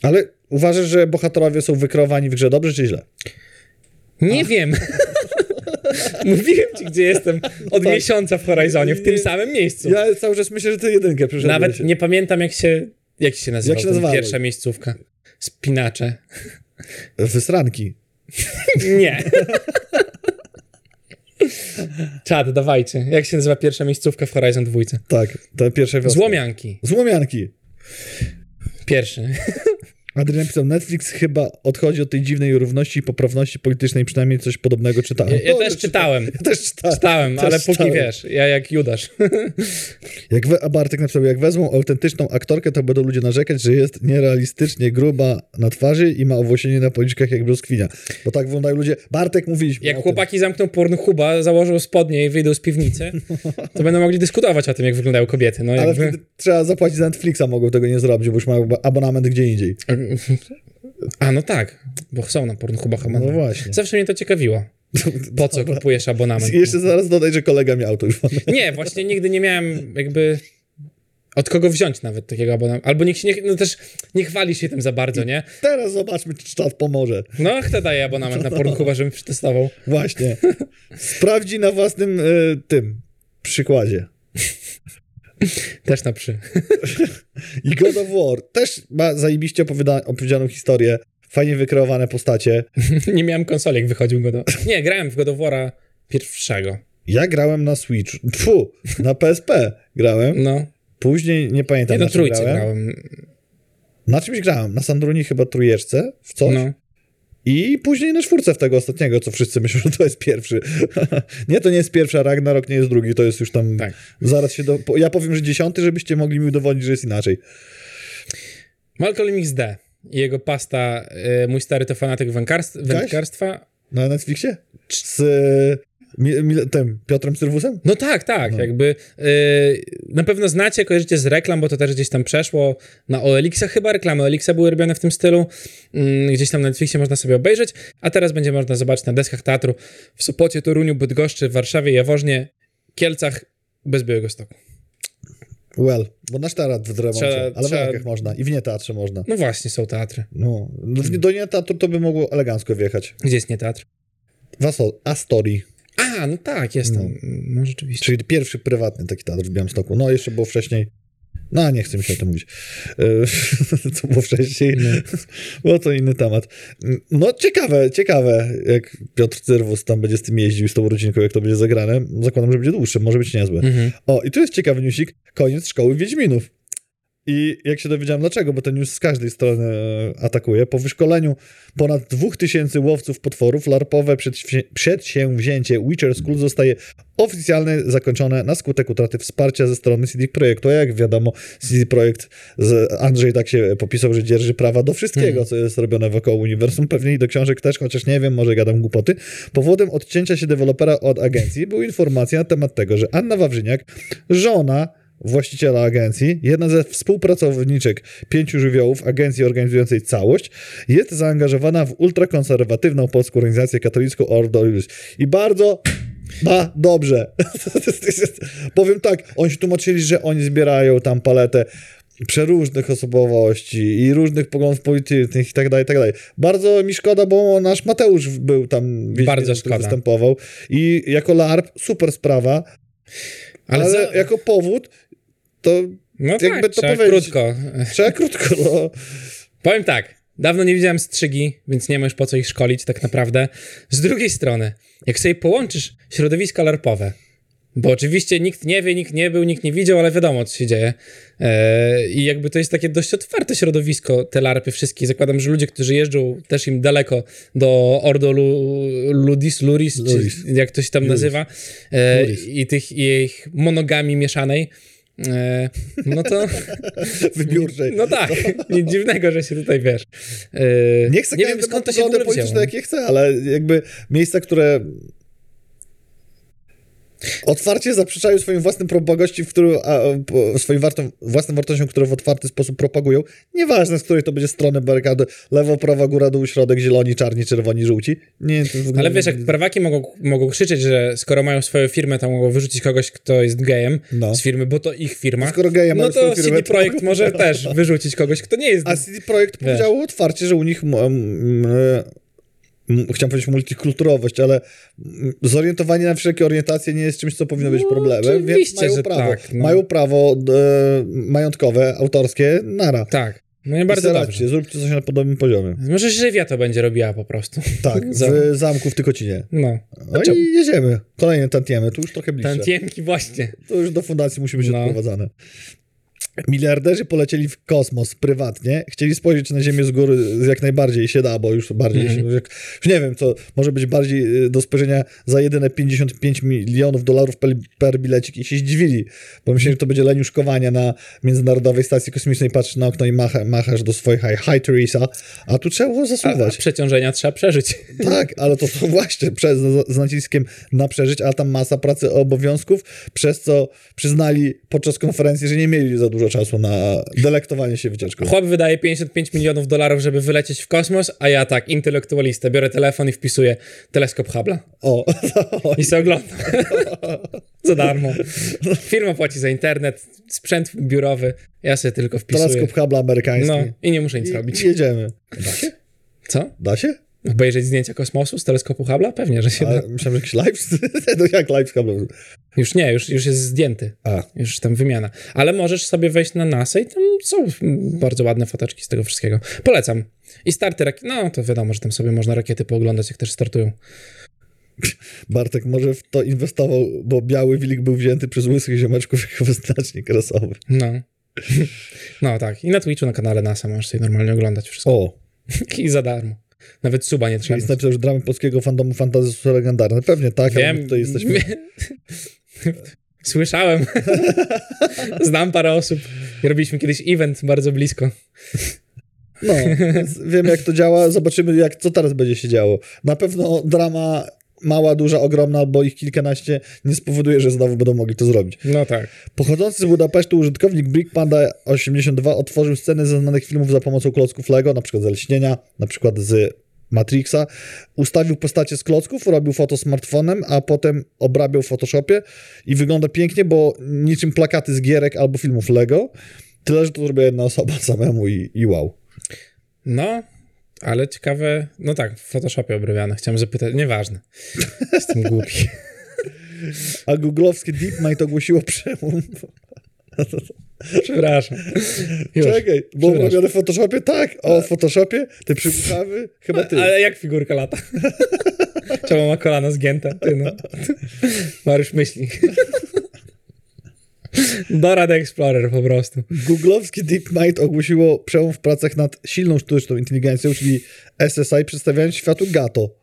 Ale uważasz, że bohaterowie są wykreowani w grze dobrze czy źle? Nie wiem. Mówiłem ci, gdzie jestem od tak. miesiąca w Horizonie, w tym Nie- samym miejscu. Ja cały czas myślę, że ty jedynkę przyszedłeś. Nawet nie pamiętam, jak się, jak się nazywał Jak się pierwsza miejscówka. Spinacze. Wysranki. Nie. Czad, dawajcie. Jak się nazywa pierwsza miejscówka w Horizon 2? Tak, te pierwsze. Złomianki. Złomianki. Pierwszy. Adrian napisał, Netflix chyba odchodzi od tej dziwnej równości i poprawności politycznej, przynajmniej coś podobnego czytałem. Ja, ja też czyta- czytałem. Ja też czytałem. Czytałem, Też ale póki czytałem. wiesz, ja jak Judasz. Jak we, a Bartek napisał, jak wezmą autentyczną aktorkę, to będą ludzie narzekać, że jest nierealistycznie gruba na twarzy i ma owłosienie na policzkach jak brzoskwinia. Bo tak wyglądają ludzie. Bartek mówiliśmy Jak o tym. chłopaki zamkną Pornhuba, założą spodnie i wyjdą z piwnicy, to będą mogli dyskutować o tym, jak wyglądają kobiety. No, Ale jakby... trzeba zapłacić za Netflixa, mogą tego nie zrobić, bo już mają abonament gdzie indziej. A, no tak, bo są na Pornhubach No abonament. właśnie. Zawsze mnie to ciekawiło. Po co kupujesz abonament? Jeszcze zaraz dodaj, że kolega miał to już. Nie, właśnie nigdy nie miałem jakby od kogo wziąć nawet takiego abonamentu. Albo nikt się nie, no też nie chwali się tym za bardzo, nie? Teraz zobaczmy, czy czat pomoże. No, kto daje abonament na Pornhuba, żebym przetestował? Właśnie. Sprawdzi na własnym y, tym przykładzie. Też na przy. I God of War też ma zajebiście opowiada- opowiedzianą historię, fajnie wykreowane postacie. nie miałem konsoli, jak wychodził go do... Nie, grałem w God of War'a pierwszego. Ja grałem na Switch, Tfu, na PSP grałem. No, Później nie pamiętam nie do na czym trójcy grałem. grałem. Na czymś grałem, na Sandruni chyba trójeczce, w coś. No. I później na czwórce w tego ostatniego, co wszyscy myślą, że to jest pierwszy. nie, to nie jest pierwszy, a Ragnarok nie jest drugi, to jest już tam... Tak. Zaraz się do... Ja powiem, że dziesiąty, żebyście mogli mi udowodnić, że jest inaczej. Malcolm XD i jego pasta y, Mój stary to fanatyk wędkarstwa. Na Netflixie? Z mi, mi, tym Piotrem Sylwusem? No tak, tak, No. jakby y, na pewno znacie, kojarzycie z reklam, bo to też gdzieś tam przeszło na OLX-a chyba, reklamy OLX-a były robione w tym stylu, Mm, gdzieś tam na Netflixie można sobie obejrzeć, a teraz będzie można zobaczyć na deskach teatru w Sopocie, Toruniu, Bydgoszczy, Warszawie, Jaworznie, Kielcach, bez Białego Stoku. Well, bo nasz teatr w remoncie, Trzeba- ale trzeba- w Wankach można i w nie teatrze można. No właśnie, są teatry. No, w- do nie teatru to by mogło elegancko wjechać. Gdzie jest nie teatr? W Asto- Astorii, A, no tak, jest tam. No, rzeczywiście. czyli pierwszy prywatny taki teatr w Białymstoku. No, jeszcze było wcześniej... No, nie chcę mi się o tym mówić. E, Co było wcześniej? No. Bo to inny temat. No, ciekawe, ciekawe, jak Piotr Cyrwus tam będzie z tym jeździł, z tą rodzinką, jak to będzie zagrane. Zakładam, że będzie dłuższe, może być niezłe. Mhm. O, i tu jest ciekawy newsik. Koniec szkoły Wiedźminów. I jak się dowiedziałem dlaczego, bo ten news z każdej strony e, atakuje, po wyszkoleniu ponad 2000 łowców potworów, larpowe przedsię- przedsięwzięcie Witcher School zostaje oficjalnie zakończone na skutek utraty wsparcia ze strony CD Projektu. A jak wiadomo, CD Projekt, z Andrzej tak się popisał, że dzierży prawa do wszystkiego, Mhm. co jest robione wokoło uniwersum, pewnie i do książek też, chociaż nie wiem, może gadam głupoty. Powodem odcięcia się dewelopera od agencji były informacje na temat tego, że Anna Wawrzyniak, żona właściciela agencji, jedna ze współpracowniczek pięciu żywiołów agencji organizującej całość, jest zaangażowana w ultrakonserwatywną polską organizację katolicką Ordo Iuris. I bardzo ba, dobrze. Powiem tak, oni się tłumaczyli, że oni zbierają tam paletę przeróżnych osobowości i różnych poglądów politycznych i tak dalej, i tak dalej. Bardzo mi szkoda, bo nasz Mateusz był tam Bardzo Wiedźminem, który szkoda. występował i jako LARP super sprawa, Ale, ale, za... jako powód to no jakby tak, to trzeba powiedzieć. krótko. trzeba krótko, no. Powiem tak, dawno nie widziałem strzygi, więc nie ma już po co ich szkolić tak naprawdę. Z drugiej strony, jak sobie połączysz środowiska larpowe, bo oczywiście nikt nie wie, nikt nie był, nikt nie widział, ale wiadomo, co się dzieje. Eee, I jakby to jest takie dość otwarte środowisko, te larpy wszystkie. Zakładam, że ludzie, którzy jeżdżą też im daleko do Ordo Lu, Ludis, Luris, Luris. jak to się tam Luris. nazywa, Luris. i tych i ich monogami mieszanej, no to... Wybiórczej. No tak, nic dziwnego, że się tutaj wiesz. E, Nie chcę nie wiem skąd to się polityczne, jakie chcę, ale jakby miejsca, które otwarcie zaprzeczają swoim własnym propagości, w którym, a, po, swoim wartą, własnym wartościom, które w otwarty sposób propagują. Nieważne, z której to będzie strony barykady, lewo, prawa, góra, dół, środek, zieloni, czarni, czerwoni, żółci. Nie, to ogóle Ale wiesz, jak prawaki mogą, mogą krzyczeć, że skoro mają swoją firmę, to mogą wyrzucić kogoś, kto jest gejem No. z firmy, bo to ich firma. Skoro geje no to CD to Projekt mogą- może też wyrzucić kogoś, kto nie jest... A CD Projekt powiedział otwarcie, że u nich m, m, m, chciałem powiedzieć multikulturowość, ale zorientowanie na wszelkie orientacje nie jest czymś, co powinno być No, problemem, więc oczywiście, mają prawo. tak, no. Mają prawo e, majątkowe, autorskie, nara. Tak, no nie bardzo dobrze. Zróbcie coś na podobnym poziomie. Może Żywia to będzie robiła po prostu. Tak, w zamku w Tykocinie. No, No i jedziemy. Kolejne tantiemy, tu już trochę bliższe. tantiemki właśnie. To już do fundacji musi być No. odprowadzane. Miliarderzy polecieli w kosmos prywatnie, chcieli spojrzeć na Ziemię z góry jak najbardziej się da, bo już bardziej Mhm. się, jak, już nie wiem, co może być bardziej y, do spojrzenia za jedyne 55 milionów dolarów per, per bilecik i się zdziwili, bo myśleli, że to będzie leniuszkowanie na Międzynarodowej Stacji Kosmicznej, patrzysz na okno i macha, machasz do swoich hi, hi Teresa, a tu trzeba było A, a zasuwać. przeciążenia trzeba przeżyć. Tak, ale to, to właśnie przez, z, z naciskiem na przeżyć, a tam masa pracy obowiązków, przez co przyznali podczas konferencji, że nie mieli za dużo czasu na delektowanie się wycieczką. Chłop wydaje 55 milionów dolarów, żeby wylecieć w kosmos, a ja tak, intelektualista, biorę telefon i wpisuję teleskop Hubble'a O, i se oglądam. za darmo. Firma płaci za internet, sprzęt biurowy, ja sobie tylko wpisuję. teleskop Hubble amerykański. No i nie muszę nic I, robić. Jedziemy. Da się? Co? Da się? Obejrzeć zdjęcia kosmosu z teleskopu Hubble'a? Pewnie, że się da. A, myślałem, że jakiś live. no jak live z? Już nie, już, już jest zdjęty. A, Już tam wymiana. Ale możesz sobie wejść na NASA i tam są bardzo ładne foteczki z tego wszystkiego. Polecam. I starty rakiety. No to wiadomo, że tam sobie można rakiety pooglądać, jak też startują. Bartek może w to inwestował, bo biały wilk był wzięty przez łysych ziomeczków jako wyznacznik rasowy. No. No tak. I na Twitchu, na kanale NASA możesz sobie normalnie oglądać wszystko. O, I za darmo. Nawet suba nie czyli trzeba. jest napisał, że dramy polskiego fandomu fantazy są legendarne. Pewnie tak, ale my Wiem. tutaj jesteśmy... Słyszałem. Znam parę osób. Robiliśmy kiedyś event bardzo blisko. No, więc wiemy jak to działa, zobaczymy jak, co teraz będzie się działo. Na pewno drama mała, duża, ogromna, albo ich kilkanaście nie spowoduje, że znowu będą mogli to zrobić. No tak. Pochodzący z Budapesztu użytkownik Brick Panda 82 otworzył sceny ze znanych filmów za pomocą klocków Lego, na przykład z Lśnienia, na przykład z Matrixa. Ustawił postacie z klocków, robił foto smartfonem, a potem obrabiał w Photoshopie i wygląda pięknie, bo niczym plakaty z gierek albo filmów Lego. Tyle, że to zrobiła jedna osoba samemu i, i wow. No, ale ciekawe. No tak, w Photoshopie obrabiane. Chciałem zapytać. Nieważne. Jestem głupi. A googlowskie DeepMind ogłosiło przełom. Przepraszam. Już. Czekaj, było robione w Photoshopie? Tak, o, w Photoshopie, te przypuchawy, chyba ty. Ale jak figurka lata? Czemu ma kolana zgięte? Ty no. Mariusz myśli. Dora the Explorer po prostu. Googlowskie DeepMind ogłosiło przełom w pracach nad silną sztuczną inteligencją, czyli SSI, przedstawiając światu Gato.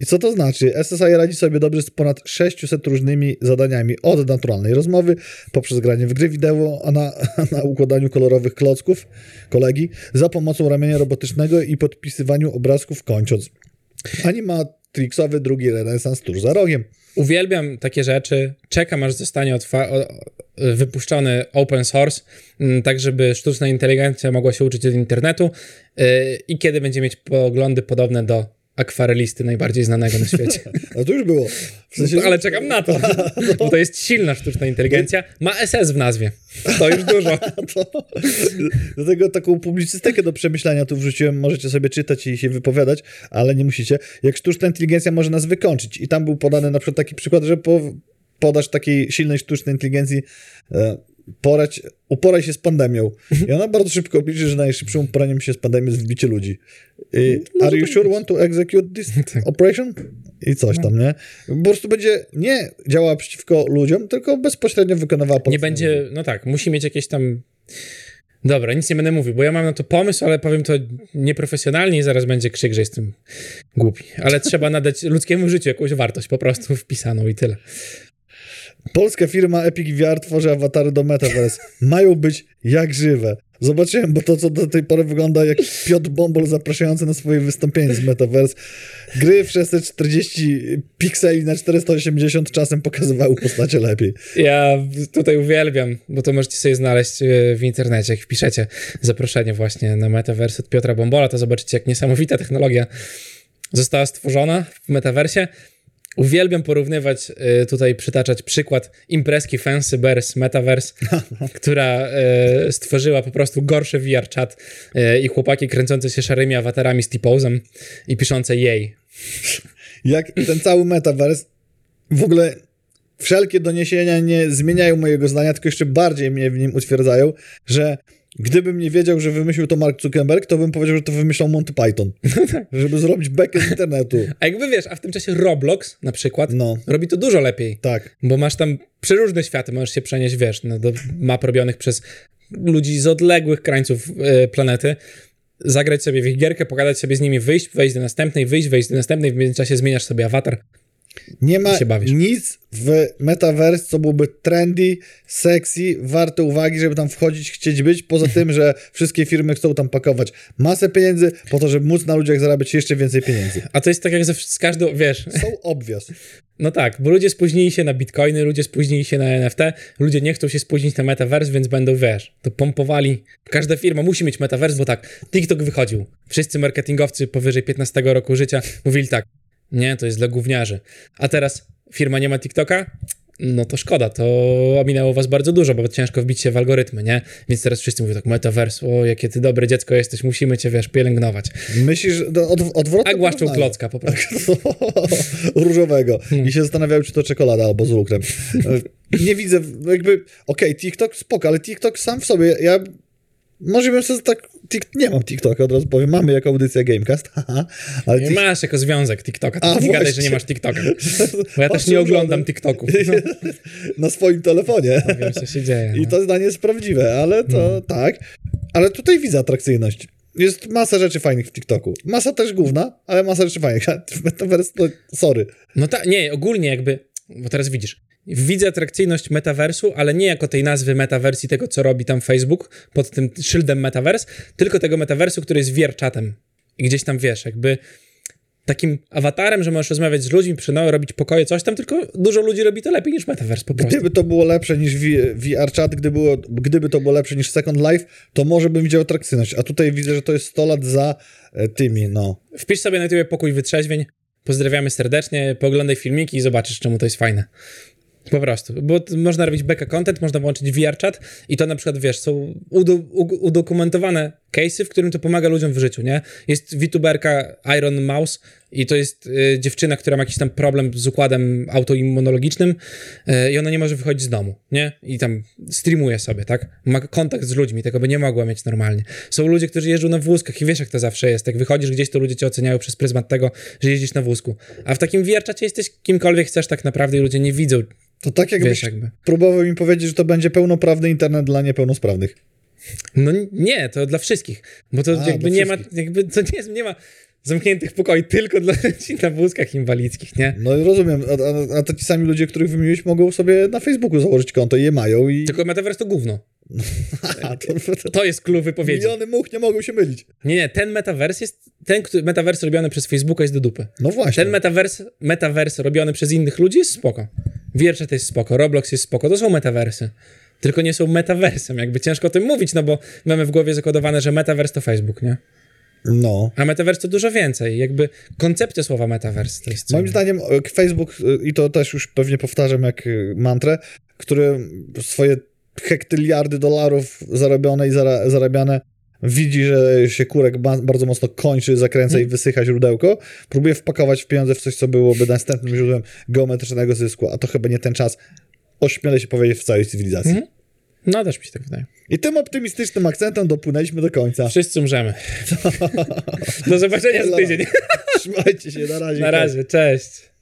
I co to znaczy? SSI radzi sobie dobrze z ponad 600 różnymi zadaniami, od naturalnej rozmowy, poprzez granie w gry wideo, a na, na układaniu kolorowych klocków kolegi, za pomocą ramienia robotycznego i podpisywaniu obrazków kończąc. Animatrixowy drugi renesans tuż za rogiem. Uwielbiam takie rzeczy. Czekam, aż zostanie wypuszczony open source, m, tak żeby sztuczna inteligencja mogła się uczyć od internetu yy, i kiedy będzie mieć poglądy podobne do akwarelisty najbardziej znanego na świecie. A to już było. W sensie, Ale czekam na to, bo to jest silna sztuczna inteligencja. Ma SS w nazwie. To już dużo. to, dlatego taką publicystykę do przemyślenia tu wrzuciłem. Możecie sobie czytać i się wypowiadać, ale nie musicie. Jak sztuczna inteligencja może nas wykończyć. I tam był podany na przykład taki przykład, że po, podasz takiej silnej sztucznej inteligencji e, porać, uporaj się z pandemią. I ona bardzo szybko obliczy, że najszybszym uporaniem się z pandemią jest wbicie ludzi. I, Are you sure want to execute this operation? I coś tam, nie? Po prostu będzie nie działała przeciwko ludziom, tylko bezpośrednio wykonywała Nie polecenia. będzie, no tak, musi mieć jakieś tam... Dobra, nic nie będę mówił, bo ja mam na to pomysł, ale powiem to nieprofesjonalnie i zaraz będzie krzyk, że jestem głupi. Ale trzeba nadać ludzkiemu życiu jakąś wartość po prostu wpisaną i tyle. Polska firma Epic VR tworzy awatary do Metaverse. Mają być jak żywe. Zobaczyłem, bo to, co do tej pory wygląda jak Piotr Bombol zapraszający na swoje wystąpienie z Metaverse. Gry w 640 pikseli na 480 czasem pokazywały postacie lepiej. Ja tutaj uwielbiam, bo to możecie sobie znaleźć e, w internecie, jak wpiszecie zaproszenie właśnie na Metaverse od Piotra Bombola, to zobaczycie, jak niesamowita technologia została stworzona w Metaversie. Uwielbiam porównywać, y, tutaj przytaczać przykład imprezki Fancy Bears Metaverse, która y, stworzyła po prostu gorszy VR chat y, i chłopaki kręcące się szarymi awatarami z T-Posem i piszące jej. Jak ten cały Metaverse w ogóle wszelkie doniesienia nie zmieniają mojego zdania, tylko jeszcze bardziej mnie w nim utwierdzają, że Gdybym nie wiedział, że wymyślił to Mark Zuckerberg, to bym powiedział, że to wymyślał Monty Python. żeby zrobić bekę z internetu. A jakby wiesz, a w tym czasie Roblox na przykład no. robi to dużo lepiej. Tak. Bo masz tam przeróżne światy, możesz się przenieść, wiesz, no, do map robionych przez ludzi z odległych krańców yy, planety zagrać sobie w ich gierkę, pogadać sobie z nimi, wyjść, wejść do następnej, wyjść, wejść do następnej, w międzyczasie zmieniasz sobie awatar. Nie ma nic w metaverse, co byłoby trendy, sexy, warte uwagi, żeby tam wchodzić, chcieć być, poza tym, że wszystkie firmy chcą tam pakować masę pieniędzy po to, żeby móc na ludziach zarabiać jeszcze więcej pieniędzy. A to jest tak jak ze, z każdą, wiesz... Są obvious. No tak, bo ludzie spóźnili się na bitcoiny, ludzie spóźnili się na NFT, ludzie nie chcą się spóźnić na metaverse, więc będą, wiesz, to pompowali. Każda firma musi mieć metaverse, bo tak, TikTok wychodził. Wszyscy marketingowcy powyżej 15 roku życia mówili tak, nie, to jest dla gówniarzy. A teraz firma nie ma TikToka? No to szkoda, to ominęło was bardzo dużo, bo ciężko wbić się w algorytmy, nie? Więc teraz wszyscy mówią tak, metaverse, o jakie ty dobre dziecko jesteś, musimy cię, wiesz, pielęgnować. Myślisz, od, odwrotnie? A głaszczą klocka po prostu. Różowego. Hmm. I się zastanawiał, czy to czekolada albo z lukrem. Nie widzę, jakby, okej, okay, TikTok spoko, ale TikTok sam w sobie, ja może bym sobie tak. Nie mam TikToka, od razu powiem. Mamy jako audycja Gamecast. ale nie masz jako związek TikToka. A, nie gadaj, że nie masz TikToka. Bo ja też nie oglądam TikToków. No. Na swoim telefonie. No, wiem, co się dzieje. I no. to zdanie jest prawdziwe, ale to no. tak. Ale tutaj widzę atrakcyjność. Jest masa rzeczy fajnych w TikToku. Masa też główna, ale masa rzeczy fajnych. Metaverse, to sorry. No tak, nie, ogólnie jakby, bo teraz widzisz, widzę atrakcyjność metaversu, ale nie jako tej nazwy metawersji, tego co robi tam Facebook pod tym szyldem metaverse, tylko tego metaversu, który jest wierczatem. I gdzieś tam wiesz, jakby takim awatarem, że możesz rozmawiać z ludźmi, przynoły, robić pokoje, coś tam, tylko dużo ludzi robi to lepiej niż metaverse po prostu. Gdyby to było lepsze niż VR chat, gdyby, było, gdyby to było lepsze niż Second Life, to może bym widział atrakcyjność, a tutaj widzę, że to jest 100 lat za e, tymi, no. Wpisz sobie na YouTube pokój wytrzeźwień, pozdrawiamy serdecznie, pooglądaj filmiki i zobaczysz, czemu to jest fajne. Po prostu, bo można robić backup content, można włączyć VR chat i to na przykład, wiesz, są udokumentowane case'y, w którym to pomaga ludziom w życiu, nie? Jest VTuberka Iron Mouse i to jest y, dziewczyna, która ma jakiś tam problem z układem autoimmunologicznym y, i ona nie może wychodzić z domu, nie? I tam streamuje sobie, tak? Ma kontakt z ludźmi, tego by nie mogła mieć normalnie. Są ludzie, którzy jeżdżą na wózkach i wiesz, jak to zawsze jest. Jak wychodzisz gdzieś, to ludzie cię oceniają przez pryzmat tego, że jeździsz na wózku. A w takim VR czacie jesteś kimkolwiek chcesz tak naprawdę i ludzie nie widzą to tak jakbyś Wiesz, jakby. próbował mi powiedzieć, że to będzie pełnoprawny internet dla niepełnosprawnych. No nie, to dla wszystkich. Bo to A, jakby nie ma, jakby to nie, jest, nie ma zamkniętych pokoi tylko dla ludzi na wózkach inwalidzkich, nie? No rozumiem, a, a, a to ci sami ludzie, których wymieniłeś, mogą sobie na Facebooku założyć konto i je mają i... Tylko Metaverse to gówno. to, to, jest klucz wypowiedzi. Miliony much nie mogą się mylić. Nie, nie, ten metaverse jest, ten metaverse robiony przez Facebooka jest do dupy. No właśnie. Ten metaverse, metaverse robiony przez innych ludzi jest spoko. Wiercza to jest spoko, Roblox jest spoko, to są metaversy. Tylko nie są metaversem, jakby ciężko o tym mówić, no bo mamy w głowie zakodowane, że metaverse to Facebook, nie? No. A metaverse to dużo więcej. Jakby koncepcja słowa metaverse to jest. Moim zdaniem Facebook, i to też już pewnie powtarzam jak y, mantrę, który swoje hektyliardy dolarów zarobione i zara zarabiane widzi, że się kurek bardzo mocno kończy, zakręca hmm. i wysycha źródełko, próbuje wpakować w pieniądze w coś, co byłoby następnym źródłem geometrycznego zysku, a to chyba nie ten czas, ośmielę się powiedzieć, w całej cywilizacji. Hmm. No, też mi się tak wydaje. I tym optymistycznym akcentem dopłynęliśmy do końca. Wszyscy umrzemy. do zobaczenia za tydzień. Trzymajcie się, na razie. Na razie, cześć.